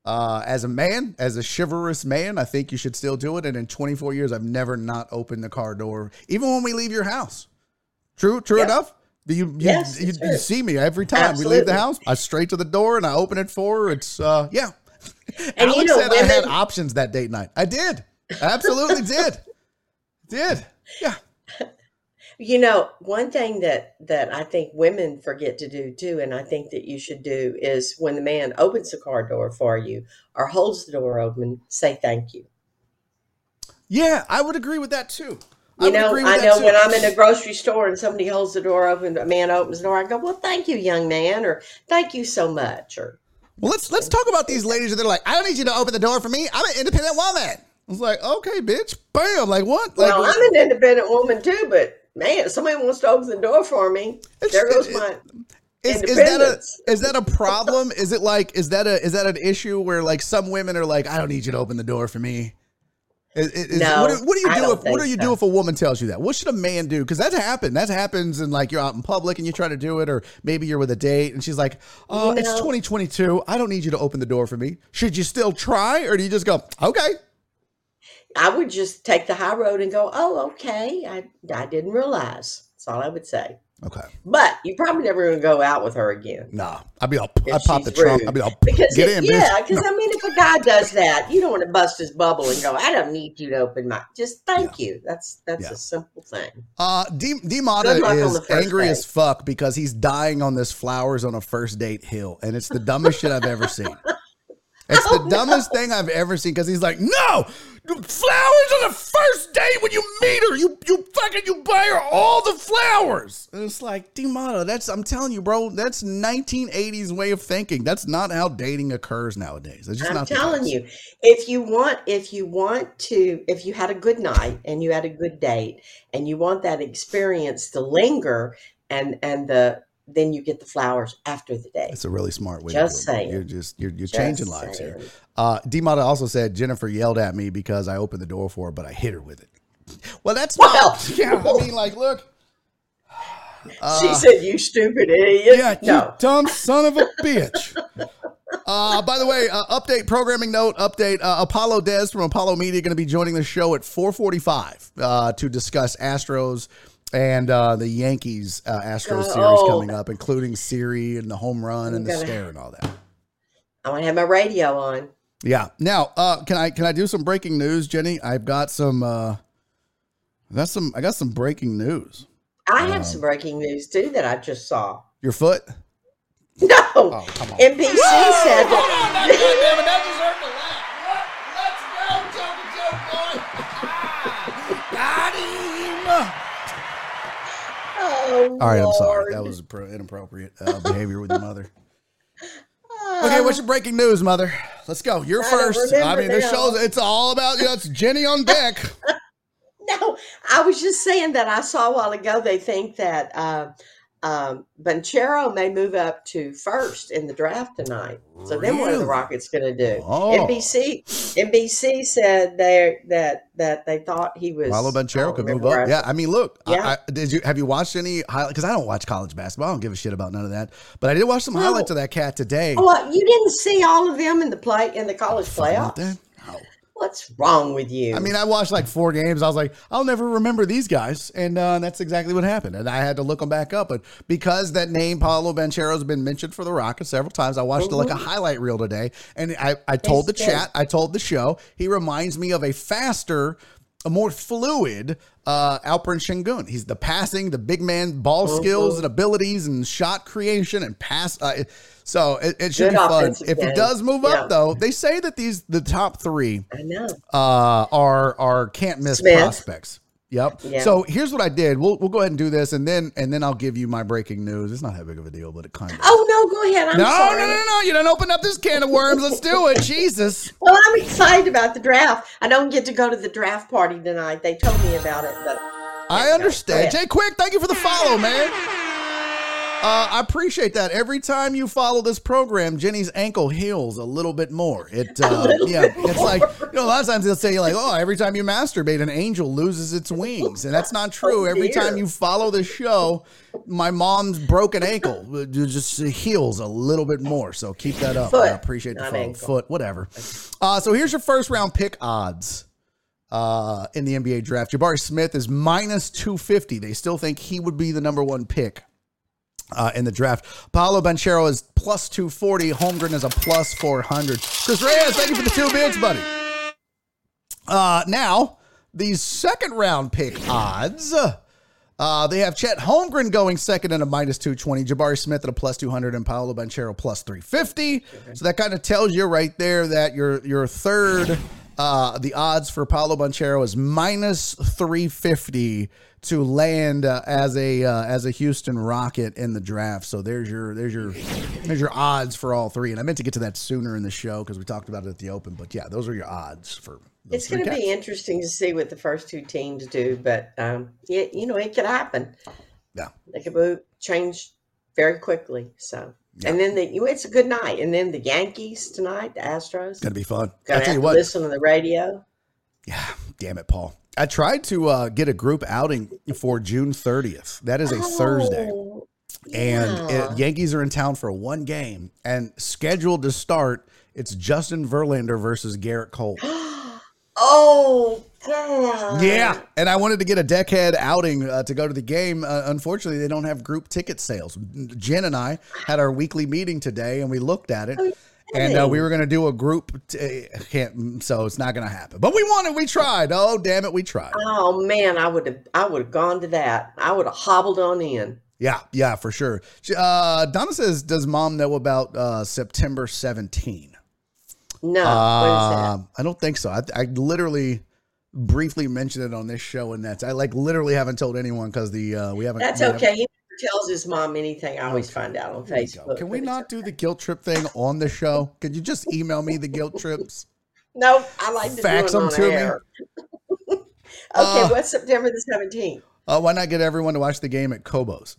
uh, as a man, as a chivalrous man, I think you should still do it. And in 24 years, I've never not opened the car door, even when we leave your house. True, true Yeah. enough. Do you you, Yes, you, you see me every time we leave the house? I straight to the door and I open it for her. It's uh yeah. And you know, said I had options that date night. I did. I absolutely did. Did. Yeah. You know, one thing that that I think women forget to do too, and I think that you should do is when the man opens the car door for you or holds the door open, say thank you. Yeah, I would agree with that too. I You would know, I know too. when I'm in a grocery store and somebody holds the door open, a man opens the door, I go, "Well, thank you, young man," or "Thank you so much," or Well, let's let's talk about these ladies that are like, I don't need you to open the door for me. I'm an independent woman. I was like, okay, bitch, bam. Like what? Like "Well, I'm an independent woman too, but man, somebody wants to open the door for me, It's- there goes it- my is, is that a independence." is that a problem? is it like is that a is that an issue where like some women are like, I don't need you to open the door for me? Is, is- No, what, do, what do you do if what do you so. do if a woman tells you that? What should a man do? Because that's happened. That happens, and like you're out in public and you try to do it, or maybe you're with a date and she's like, "Oh, You it's know- 2022. I don't need you to open the door for me." Should you still try, or do you just go, "Okay"? I would just take the high road and go, "Oh, okay. I I didn't realize." That's all I would say. Okay. But you probably never gonna go out with her again. Nah. I'd be all, I'd pop the trunk. I'd be all, Because get in, yeah, because I mean, if a guy does that, you don't want to bust his bubble and go, "I don't need you to open my." Just thank you. That's that's Yeah. a simple thing. Uh, D, D Good Mata luck is angry date. as fuck because he's dying on this flowers on a first date hill, and it's the dumbest shit I've ever seen. It's Oh, the dumbest thing I've ever seen because he's like, no, flowers on the first date when you meet her, you you fucking you buy her all the flowers. And it's like, D Mata, that's I'm telling you, bro, that's 1980s way of thinking. That's not how dating occurs nowadays. It's just I'm not telling you, if you want, if you want to, if you had a good night and you had a good date, and you want that experience to linger, and and the then you get the flowers after the day. It's a really smart way. Just to do it. saying. You're just you're, you're Just changing lives here. Uh, D Mata also said Jennifer yelled at me because I opened the door for her, but I hit her with it. Well, that's not. Well. yeah, I mean, like, look. she said, "You stupid idiot." Uh, Yeah, you no, dumb son of a bitch. Uh, by the way, uh, update programming note update. Uh, Apollo Des from Apollo Media going to be joining the show at 4:45 uh, to discuss Astros and uh, the Yankees uh, Astros series Oh. coming up, including Siri and the home run and the gonna- stare and all that. I want to have my radio on. Yeah. Now, uh, can I can I do some breaking news, Jenny? I've got some. Uh, I got some. I got some breaking news. I Um, have some breaking news too that I just saw. Your foot. No, Oh, come on. NBC said Hold that. Oh, All right, I'm sorry. That was pro- inappropriate uh, behavior with your mother. Okay, what's your breaking news, mother? Let's go. You're I first. I mean, this show's it's all about you know, it's Jenny on deck. No, I was just saying that I saw a while ago. They think that uh, um, Banchero may move up to first in the draft tonight. So then, what are the Rockets going to do? Oh. NBC NBC said they that that they thought he was. Paolo I Banchero could move up. Yeah, I mean, look, Yeah. I, did you have you watched any highlight? Because I don't watch college basketball. I don't give a shit about none of that. But I did watch some No. highlights of that cat today. Oh, what, you didn't see all of them in the play in the college Something What's wrong with you? I mean, I watched like four games. I was like, I'll never remember these guys, and uh, that's exactly what happened. And I had to look them back up. But because that name Paolo Banchero has been mentioned for the Rockets several times, I watched like a highlight reel today, and I, I told the chat, I told the show, he reminds me of a faster. A more fluid uh, Alperen Sengun. He's the passing, the big man ball skills and abilities and shot creation and pass. Uh, so it, it should Good be fun. If he does move Yeah. up, though, they say that these the top three uh, are are can't miss Smith. prospects. Yep. Yeah. So here's what I did. We'll we'll go ahead and do this, and then and then I'll give you my breaking news. It's not that big of a deal, but it kind of. Oh no, go ahead. I'm no, sorry. no, no, no! You don't open up this can of worms. Let's do it. Jesus. Well, I'm excited about the draft. I don't get to go to the draft party tonight. They told me about it, but I understand. Jay Quick, thank you for the follow, man. Uh, I appreciate that. Every time you follow this program, Jenny's ankle heals a little bit more. It, uh, yeah, it's like you know. A lot of times they'll say like, "Oh, every time you masturbate, an angel loses its wings," and that's not true. Oh, every time you follow the show, my mom's broken ankle uh, just heals a little bit more. So keep that up. I appreciate the follow. Foot, whatever. Uh, so here's your first round pick odds uh, in the NBA draft. Jabari Smith is minus 250. They still think he would be the number one pick uh, in the draft. Paolo Banchero is plus 240. Holmgren is a plus 400. Chris Reyes, thank you for the two bids, buddy. Uh, now, the second round pick odds. Uh, they have Chet Holmgren going second at a minus 220, Jabari Smith at a plus 200, and Paolo Banchero plus 350. So that kind of tells you right there that your your third, uh, the odds for Paolo Banchero is minus 350 to land uh, as a uh, as a Houston Rocket in the draft. So there's your there's your there's your odds for all three. And I meant to get to that sooner in the show because we talked about it at the Open. But yeah, those are your odds for. it's going to be interesting to see what the first two teams do. But um, yeah, you know, it could happen. Yeah. They could move, change very quickly. So, and then the you- it's a good night. And then the Yankees tonight, the Astros. Gonna be fun. Gonna I tell you what, listen to the radio. Yeah, damn it, Paul. I tried to uh, get a group outing for June 30th. That is a Thursday. Oh, And yeah. it, Yankees are in town for one game and scheduled to start. It's Justin Verlander versus Gerrit Cole. Oh God. Yeah, and I wanted to get a deckhead outing uh, to go to the game. Uh, unfortunately, they don't have group ticket sales. Jen and I had our weekly meeting today, and we looked at it, and uh, we were going to do a group. T- can't, so it's not going to happen. But we wanted, we tried. Oh damn it, we tried. Oh man, I would have I would have gone to that. I would have hobbled on in. Yeah, yeah, for sure. Uh, Donna says, "Does mom know about uh, September 17?" No, Uh? I don't think so. I, I literally briefly mentioned it on this show, and that's I like literally haven't told anyone because the uh, we haven't. That's haven't- okay. Never tells his mom anything. I always find out on There you go. Facebook. Can we not do the guilt trip thing on the show? Could you just email me the guilt trips? No, I like to Fax them to me. okay, Uh, what's September the seventeenth? Uh, why not get everyone to watch the game at Kobo's?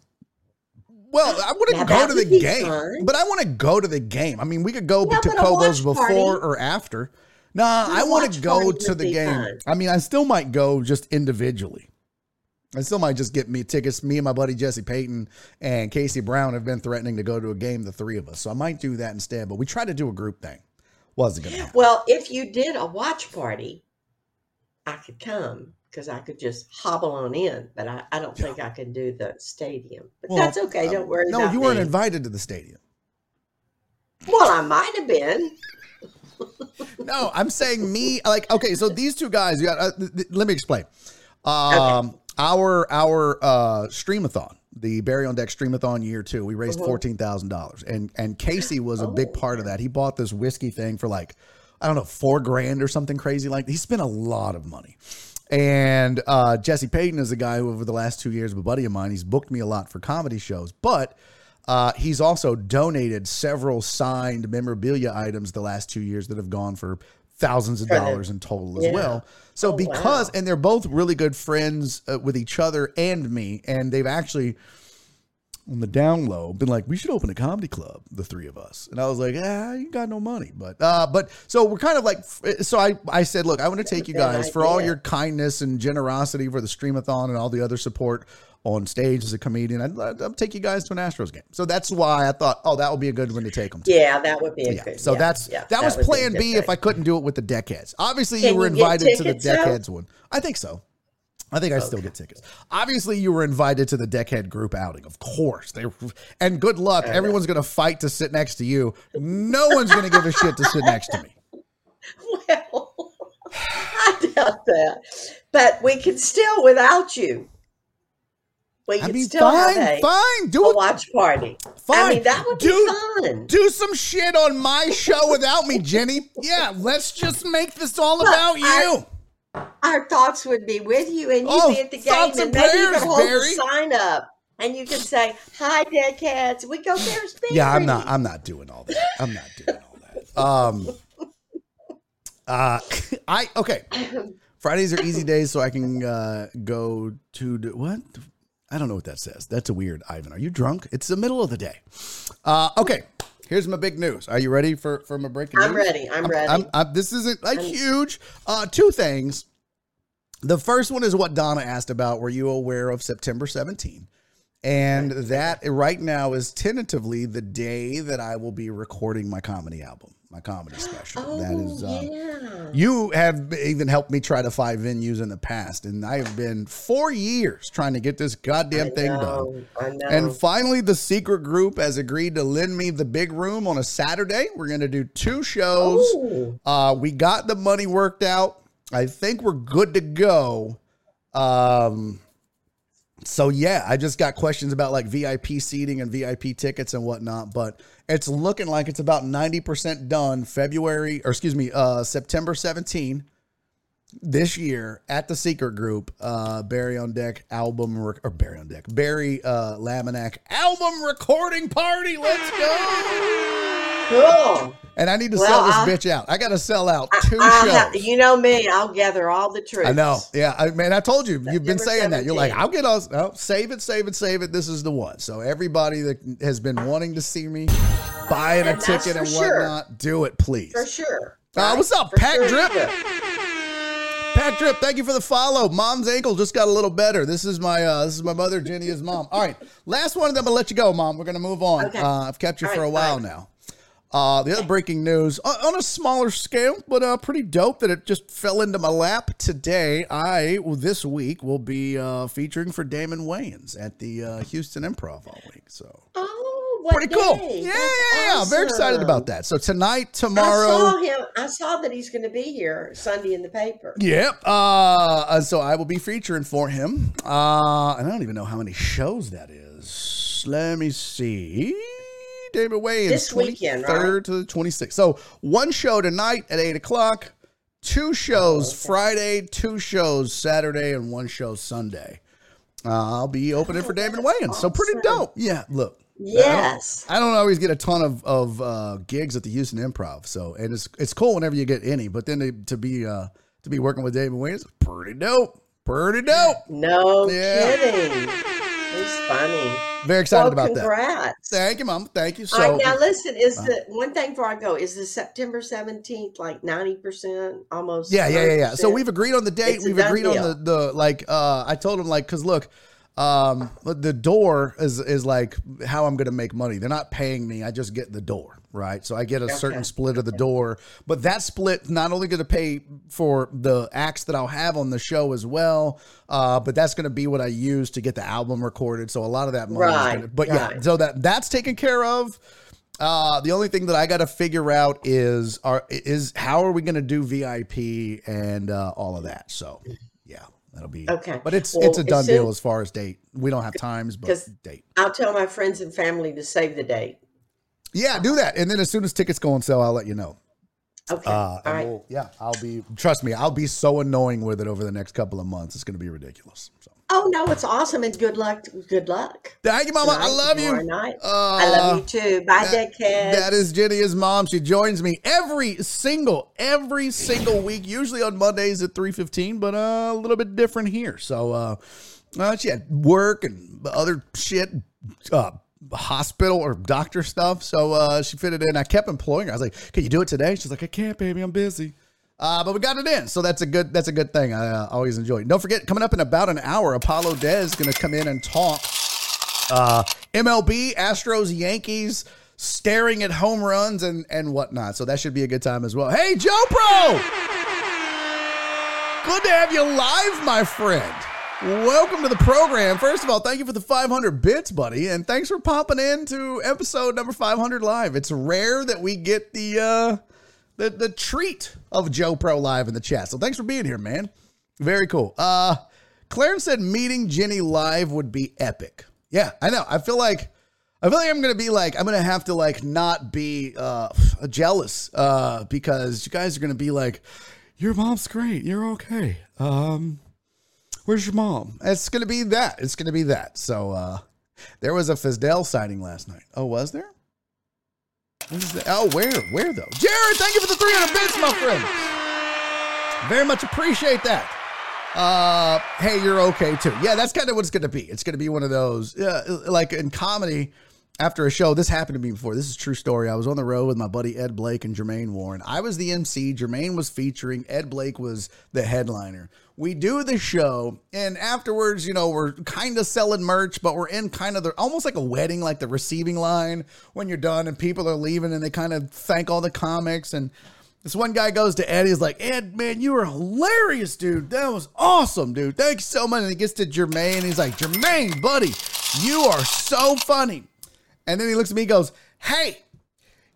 Well, I Now wouldn't go to the game, fun. but I want to go to the game. I mean, we could go to Kobo's before party- or after. Nah, I want to go to the game. fun. I mean, I still might go just individually. I still might just get me tickets. Me and my buddy Jesse Payton and Casey Brown have been threatening to go to a game, the three of us. So I might do that instead. But we tried to do a group thing. Wasn't gonna happen. Well, if you did a watch party, I could come because I could just hobble on in. But I, I don't think I can do the stadium. But Well, that's okay. Don't worry. No, you weren't me. invited to the stadium. Well, I might have been. No, I'm saying me. Like, okay, so these two guys. You got. Uh, th- th- let me explain. Um, our our uh, streamathon, the Barry on Deck streamathon year two, we raised Mhm. fourteen thousand dollars, and and Casey was a big Oh. part of that. He bought this whiskey thing for like, I don't know, four grand or something crazy like. He spent a lot of money. And uh, Jesse Payton is a guy who, over the last two years, a buddy of mine, he's booked me a lot for comedy shows, but uh, he's also donated several signed memorabilia items the last two years that have gone for thousands of dollars in total as Yeah. well. So Oh, because wow. and they're both really good friends uh, with each other and me, and they've actually on the down low been like, we should open a comedy club, the three of us. And I was like, ah, you got no money, but uh, but so we're kind of like, so I I said, look, I want to take you guys for all your kindness and generosity for the streamathon and all the other support on stage as a comedian. I'd, I'd, take you guys to an Astros game. So that's why I thought, oh, that would be a good one to take them to. Yeah, that would be a Yeah. good. So yeah, that's yeah, that, was would be plan good B if. I couldn't do it with the deckheads. Obviously, Can you were you invited to the deckheads one. I think so. I think I still get tickets. Obviously, you were invited to the deckhead group outing, of course. They and good luck. Everyone's going to fight to sit next to you. No one's going to give a shit to sit next to me. Well, I doubt that, but we can still without you. We I could mean, still fine, have a, fine, do a it, watch party. fine. I mean, that would do, be fun. do some shit on my show without me, Jenny. Yeah, let's just make this all But about I- you. Our thoughts would be with you, and you'd Oh, be at the game, and and maybe you prayers, could hold Barry. a sign up, and you could say, "Hi, deadheads. We go there's Barry." Yeah, I'm not. I'm not doing all that. I'm not doing all that. Um. Uh, I okay. Fridays are easy days, so I can uh, go to what? I don't know what that says. That's a weird. Ivan, are you drunk? It's the middle of the day. Uh, okay. Here's my big news. Are you ready for for my breaking I'm news? ready. I'm, I'm- ready. I'm- I'm- this isn't like huge. Uh, two things. The first one is what Donna asked about. Were you aware of September 17? And that right now is tentatively the day that I will be recording my comedy album, my comedy special. oh, that is, uh, yeah. you have even helped me try to find venues in the past, and I have been four years trying to get this goddamn I thing done. know, know. And finally, the secret group has agreed to lend me the big room on a Saturday. We're going to do two shows. Ooh. Uh, we got the money worked out. I think we're good to go. Um, so yeah, I just got questions about like VIP seating and VIP tickets and whatnot, but it's looking like it's about 90% done February, or excuse me, uh, September 17 this year at the secret group, uh, Barry on Deck album, rec- or Barry on Deck, Barry, uh, Laminack album recording party. Let's go. cool. And I need to Well, sell this I- bitch out. I got to sell out two I'll shows. have- you know me. I'll gather all the troops. I know. Yeah. I man, I told you, you've been saying that. You're like, I'll get us. No, save it, save it, save it. This is the one. So everybody that has been wanting to see me buying a And that's ticket and sure. whatnot, do it, please. For sure. Uh, what's up, For Pack sure Drip? Pack Drip, thank you for the follow. Mom's ankle just got a little better. This is my uh, this is my mother, Jenny's mom. All right, last one, then I'm gonna let you go, mom. We're gonna move on. Okay. Uh, I've kept you All for a while fine. now. Uh, the other breaking news on, on a smaller scale, but uh, pretty dope that it just fell into my lap today. I well, this week will be uh, featuring for Damon Wayans at the uh, Houston Improv all week. So Oh, what pretty cool. day? Yeah, That's yeah, yeah. I'm very excited about that. So tonight, tomorrow, I saw him. I saw that he's going to be here Sunday in the paper. Yep. Uh, uh, so I will be featuring for him. Uh, and I don't even know how many shows that is. Let me see. Damon Wayans. This weekend, right? 23rd to the 26th. So one show tonight at 8 o'clock, two shows Oh, okay. Friday, two shows Saturday, and one show Sunday. Uh, I'll be opening for Damon Wayans. So pretty dope. Yeah, look. Yes. I don't always get a ton of of uh, gigs at the Houston Improv, so and it's it's cool whenever you get any. But then to, to be uh, to be working with David Wayne is pretty dope, pretty dope. No Yeah. kidding. Funny. Very excited well, about that. congrats. Thank you, Mom. Thank you. All right, So now listen, is uh, the one thing before I go, is the September 17th like 90%, almost? yeah, yeah, yeah, yeah. So we've agreed on the date. It's We've agreed on the the like. Uh, I told him like because look. Um, the door is is like how I'm going to make money. They're not paying me. I just get the door, right? So I get a certain split of the door, but that split not only going to pay for the acts that I'll have on the show as well, uh, but that's going to be what I use to get the album recorded. So a lot of that money, is Right, gonna, but yeah, so that that's taken care of. Uh, the only thing that I got to figure out is are is how are we going to do VIP and uh, all of that. So yeah, that'll be Okay. But it's Well, it's a done soon- deal as far as date. We don't have times, but date. I'll tell my friends and family to save the date. Yeah, do that, and then as soon as tickets go on sale, I'll let you know. Okay. Uh, All right. we'll- yeah, I'll be. Trust me, I'll be so annoying with it over the next couple of months. It's going to be ridiculous. So. Oh, no, it's awesome. And good luck. Good luck. Thank you, Mama. I love you. Night. Uh, I love you too. Bye, that- dickheads. That is Jenny's mom. She joins me every single every single week, usually on Mondays at three fifteen, but uh, a little bit different here. So uh, uh, she had work and other shit, uh, hospital or doctor stuff. So uh, she fitted in. I kept employing her. I was like, "Can you do it today?" She's like, "I can't, baby. I'm busy." Uh, but we got it in, so that's a good that's a good thing. I uh, always enjoy. it. Don't forget, coming up in about an hour, Apollo Dez is going to come in and talk uh, MLB, Astros, Yankees, staring at home runs and and whatnot. So that should be a good time as well. Hey, Joe Pro, good to have you live, my friend. Welcome to the program. First of all, thank you for the 500 bits, buddy, and thanks for popping in to episode number 500 live. It's rare that we get the uh, the the treat of Joe Pro live in the chat. So thanks for being here, man. Very cool. Uh, Clarence said meeting Jenny live would be epic. Yeah, I know. I feel like I feel like I'm gonna be like I'm gonna have to like not be uh jealous uh because you guys are gonna be like, your mom's great, you're okay. Um, where's your mom? It's gonna be that. It's gonna be that. So uh, there was a Fizdale sighting last night. Oh, was there? That? Oh, where? Where though? Jared, thank you for the 300 bits, my friend. Very much appreciate that. Uh, hey, you're okay too. Yeah, that's kind of what it's gonna be. It's gonna be one of those, uh, like in comedy. After a show, this happened to me before. This is true story. I was on the road with my buddy Ed Blake and Jermaine Warren. I was the MC. Jermaine was featuring. Ed Blake was the headliner. We do the show, and afterwards, you know, we're kind of selling merch, but we're in kind of the almost like a wedding, like the receiving line when you're done, and people are leaving, and they kind of thank all the comics and. This one guy goes to Ed. He's like, Ed, man, you were hilarious, dude. That was awesome, dude. Thanks so much. And he gets to Jermaine. He's like, Jermaine, buddy, you are so funny. And then he looks at me and goes, Hey,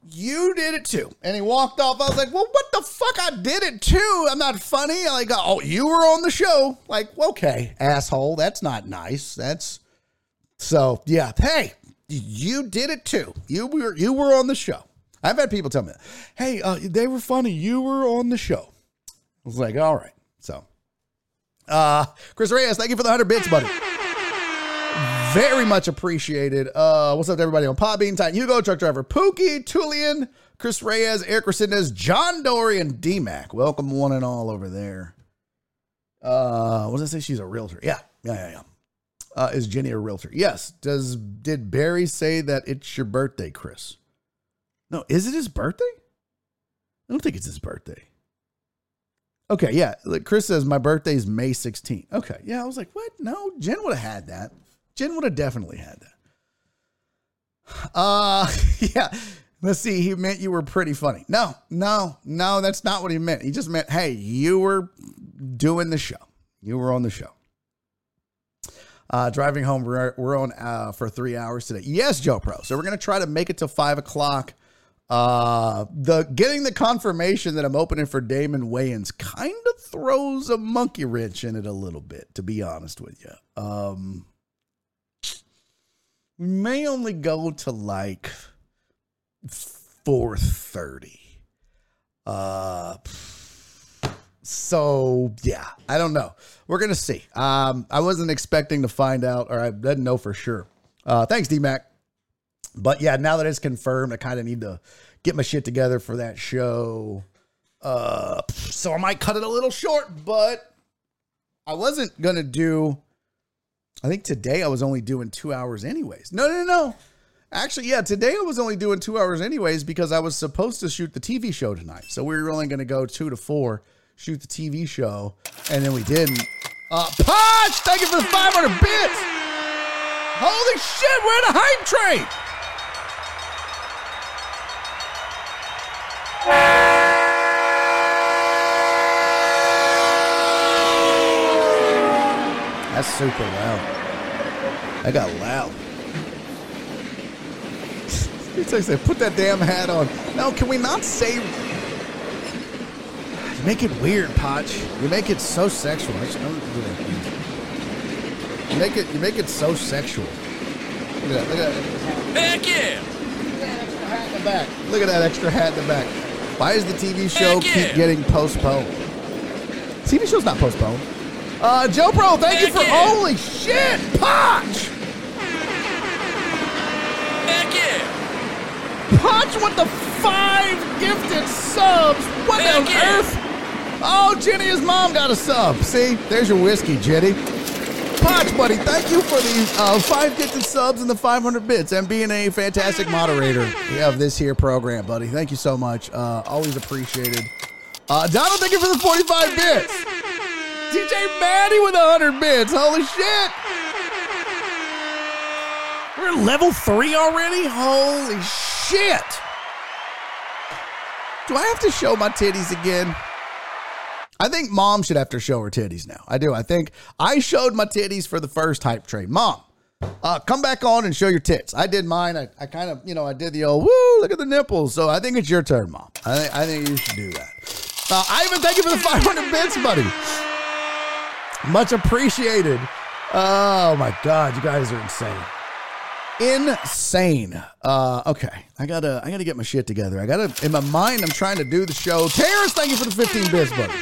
you did it too. And he walked off. I was like, Well, what the fuck? I did it too. I'm not funny. I'm like, Oh, you were on the show. Like, okay, asshole. That's not nice. That's so, yeah. Hey, you did it too. You were you were on the show. I've had people tell me, "Hey, uh, they were funny. You were on the show." I was like, "All right." So, uh, Chris Reyes, thank you for the hundred bits, buddy. Very much appreciated. Uh, what's up to everybody on Podbean, Titan Hugo, Truck Driver, Pookie, Tulian, Chris Reyes, Eric Resendez, John Dory, and D-Mac. Welcome one and all over there. Uh, what does it say? She's a realtor. Yeah, yeah, yeah, yeah. Uh, is Jenny a realtor? Yes. Does did Barry say that it's your birthday, Chris? No, is it his birthday? I don't think it's his birthday. Okay, yeah. Chris says my birthday's May 16th. Okay, yeah. I was like, what? No, Jen would have had that. Jen would have definitely had that. Uh, yeah. Let's see. He meant you were pretty funny. No, no, no. That's not what he meant. He just meant, hey, you were doing the show. You were on the show. Uh, driving home, we're, we're on uh, for three hours today. Yes, Joe Pro. So we're gonna try to make it to five o'clock. Uh, the getting the confirmation that I'm opening for Damon Wayans kind of throws a monkey wrench in it a little bit, to be honest with you. Um, may only go to like 4:30. Uh, so yeah, I don't know. We're gonna see. Um, I wasn't expecting to find out, or I didn't know for sure. Uh, thanks, D Mac. But yeah, now that it's confirmed, I kind of need to get my shit together for that show. Uh, so I might cut it a little short, but I wasn't gonna do. I think today I was only doing two hours, anyways. No, no, no. Actually, yeah, today I was only doing two hours, anyways, because I was supposed to shoot the TV show tonight. So we were only going to go two to four, shoot the TV show, and then we didn't. Uh, Punch! Thank you for the 500 bits! Holy shit, we're in a hype train! That's super loud. I got loud. It's like, say, put that damn hat on. No, can we not say? You make it weird, Potch. You make it so sexual. I just don't do that. You make it. You make it so sexual. Look at that. Look at that. Heck yeah! Hat in the back. Look at that extra hat in the back. Why does the TV show Heck keep getting postponed? TV show's not postponed. Uh, Joe Pro, thank you for yeah. holy shit, Potch. Heck yeah! Punch with the five gifted subs. What Heck on yeah. earth? Oh, Jenny, his mom got a sub. See, there's your whiskey, Jenny. Punch, buddy, thank you for the uh, five gifted subs and the 500 bits and being a fantastic moderator of this here program, buddy. Thank you so much. Uh, always appreciated. Uh, Donald, thank you for the 45 bits. DJ Maddie with 100 bits. Holy shit. We're level three already? Holy shit! Do I have to show my titties again? I think mom should have to show her titties now. I do. I think I showed my titties for the first hype train. Mom, uh, come back on and show your tits. I did mine. I, I kind of, you know, I did the old woo, look at the nipples. So I think it's your turn, mom. I, think I think you should do that. Uh, Ivan, thank you for the 500 bits, buddy. Much appreciated. Oh my God, you guys are insane insane. Uh, okay, I gotta, I gotta get my shit together. I gotta, in my mind, I'm trying to do the show. Terrence, thank you for the 15 bits, buddy.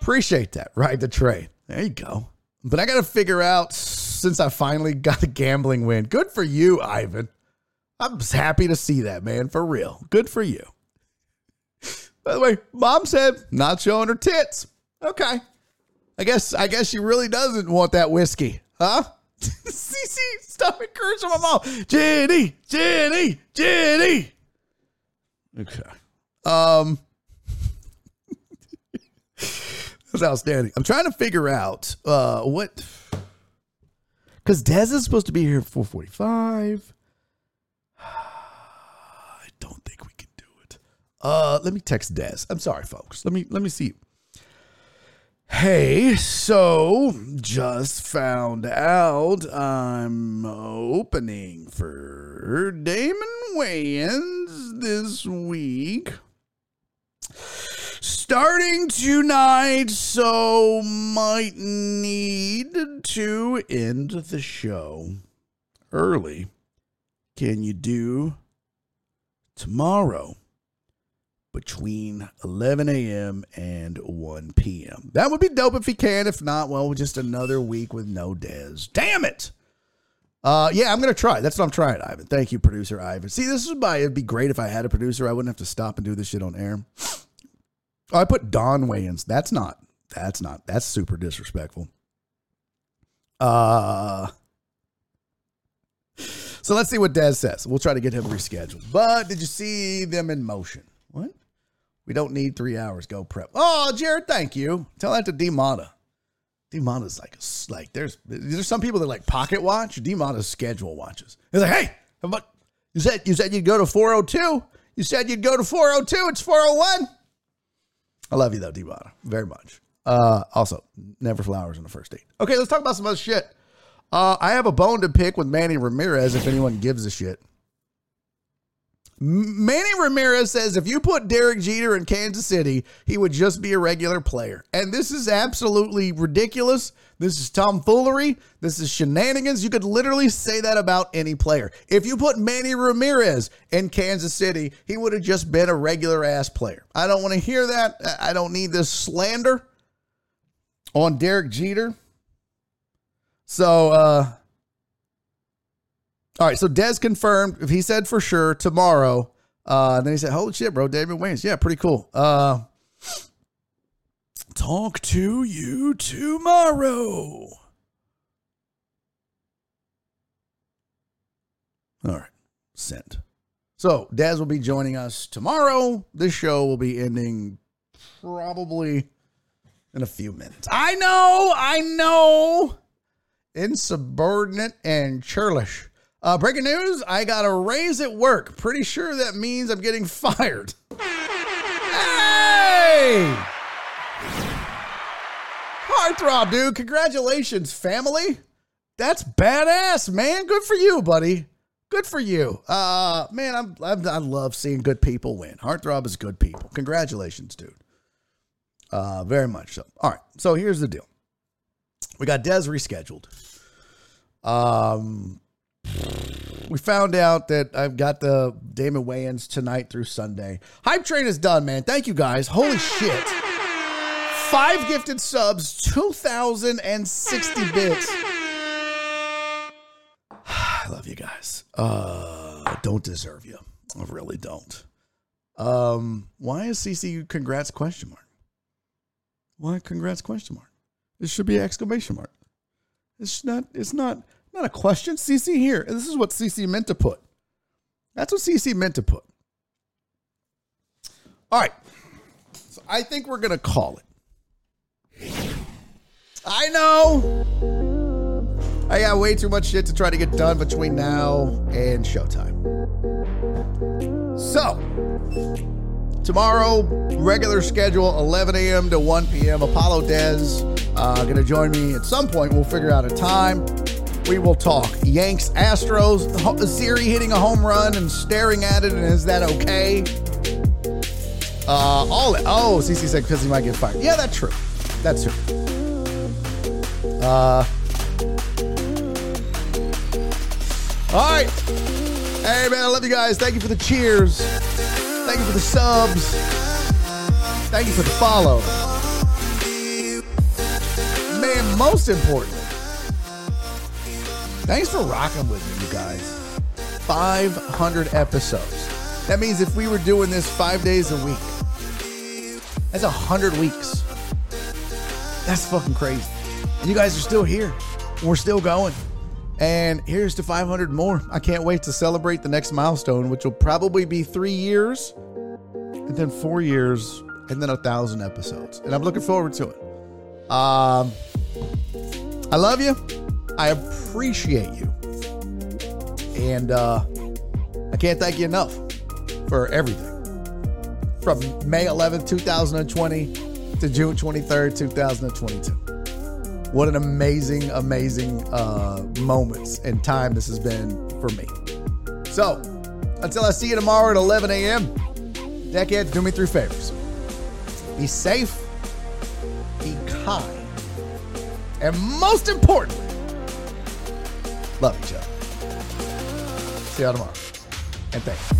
Appreciate that. Ride the train. There you go. But I gotta figure out since I finally got a gambling win. Good for you, Ivan. I'm happy to see that, man. For real. Good for you. By the way, mom said not showing her tits. Okay. I guess I guess she really doesn't want that whiskey, huh? CC, stop encouraging my mom. Jenny, Jenny, Jenny. Okay. Um, that's outstanding. I'm trying to figure out uh what because Dez is supposed to be here at 445. I don't think we can do it. Uh, let me text Dez. I'm sorry, folks. Let me let me see. Hey, so just found out I'm opening for Damon Wayans this week. Starting tonight, so might need to end the show early. Can you do tomorrow? Between 11 a.m. and 1 p.m. That would be dope if he can. If not, well, just another week with no Dez. Damn it! Uh, yeah, I'm gonna try. That's what I'm trying, Ivan. Thank you, producer Ivan. See, this is why it'd be great if I had a producer. I wouldn't have to stop and do this shit on air. Oh, I put Don Wayans. That's not. That's not. That's super disrespectful. Uh. So let's see what Dez says. We'll try to get him rescheduled. But did you see them in motion? We don't need three hours. Go prep. Oh, Jared, thank you. Tell that to D Mata. D Mata's like, like there's there's some people that like pocket watch. D Mata's schedule watches. He's like, hey, how about You said you said you'd go to 402. You said you'd go to 402. It's 401. I love you though, Devon, very much. Uh, also, never flowers on the first date. Okay, let's talk about some other shit. Uh, I have a bone to pick with Manny Ramirez if anyone gives a shit. Manny Ramirez says if you put Derek Jeter in Kansas City, he would just be a regular player. And this is absolutely ridiculous. This is tomfoolery. This is shenanigans. You could literally say that about any player. If you put Manny Ramirez in Kansas City, he would have just been a regular ass player. I don't want to hear that. I don't need this slander on Derek Jeter. So, uh, all right. So Dez confirmed. He said for sure tomorrow, uh, and then he said, "Holy shit, bro, David Waynes, yeah, pretty cool." Uh, talk to you tomorrow. All right, sent. So Dez will be joining us tomorrow. This show will be ending probably in a few minutes. I know, I know. Insubordinate and churlish. Uh, breaking news I got a raise at work. Pretty sure that means I'm getting fired. Hey! Heartthrob, dude. Congratulations, family. That's badass, man. Good for you, buddy. Good for you. Uh, man, I'm, I'm, I love seeing good people win. Heartthrob is good people. Congratulations, dude. Uh, very much so. All right. So here's the deal. We got Dez rescheduled. Um, we found out that I've got the Damon Wayans tonight through Sunday. Hype train is done, man. Thank you guys. Holy shit. Five gifted subs, 2,060 bits. I love you guys. Uh, I don't deserve you. I really don't. Um, why is CC congrats question mark? Why congrats question mark? It should be exclamation mark. It's not. It's not. Not a question. CC here. This is what CC meant to put. That's what CC meant to put. All right. So I think we're gonna call it. I know. I got way too much shit to try to get done between now and showtime. So, tomorrow, regular schedule, 11 a.m. to 1 p.m. Apollo Dez uh, going to join me at some point. We'll figure out a time. We will talk Yanks, Astros, Siri hitting a home run and staring at it, and is that okay? Uh, all oh, CC said because he might get fired. Yeah, that's true. That's true. Uh, all right. Hey man, I love you guys. Thank you for the cheers. Thank you for the subs. Thank you for the follow. Man, most importantly, thanks for rocking with me, you guys. 500 episodes. That means if we were doing this five days a week, that's 100 weeks. That's fucking crazy. And you guys are still here. We're still going. And here's to 500 more. I can't wait to celebrate the next milestone, which will probably be three years, and then four years, and then a thousand episodes. And I'm looking forward to it. Um, I love you. I appreciate you. And uh, I can't thank you enough for everything. From May 11th, 2020 to June 23rd, 2022. What an amazing, amazing uh, moments and time this has been for me. So, until I see you tomorrow at 11 a.m., Deckheads, do me three favors. Be safe, be kind, and most importantly, love each other. See y'all tomorrow. And thanks.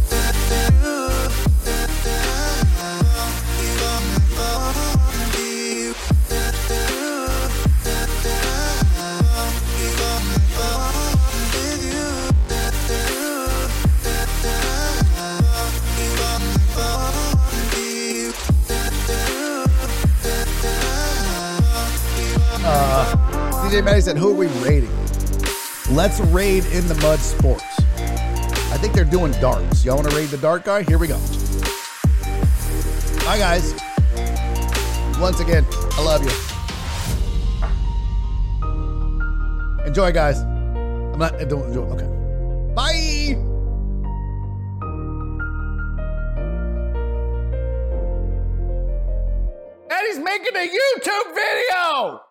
Uh, you. DJ Matty said, Who are we raiding? Let's raid in the mud sports. I think they're doing darts. Y'all want to raid the dart guy? Here we go. Hi, guys. Once again, I love you. Enjoy, guys. I'm not. I don't. Enjoy. Okay. Bye. And he's making a YouTube video.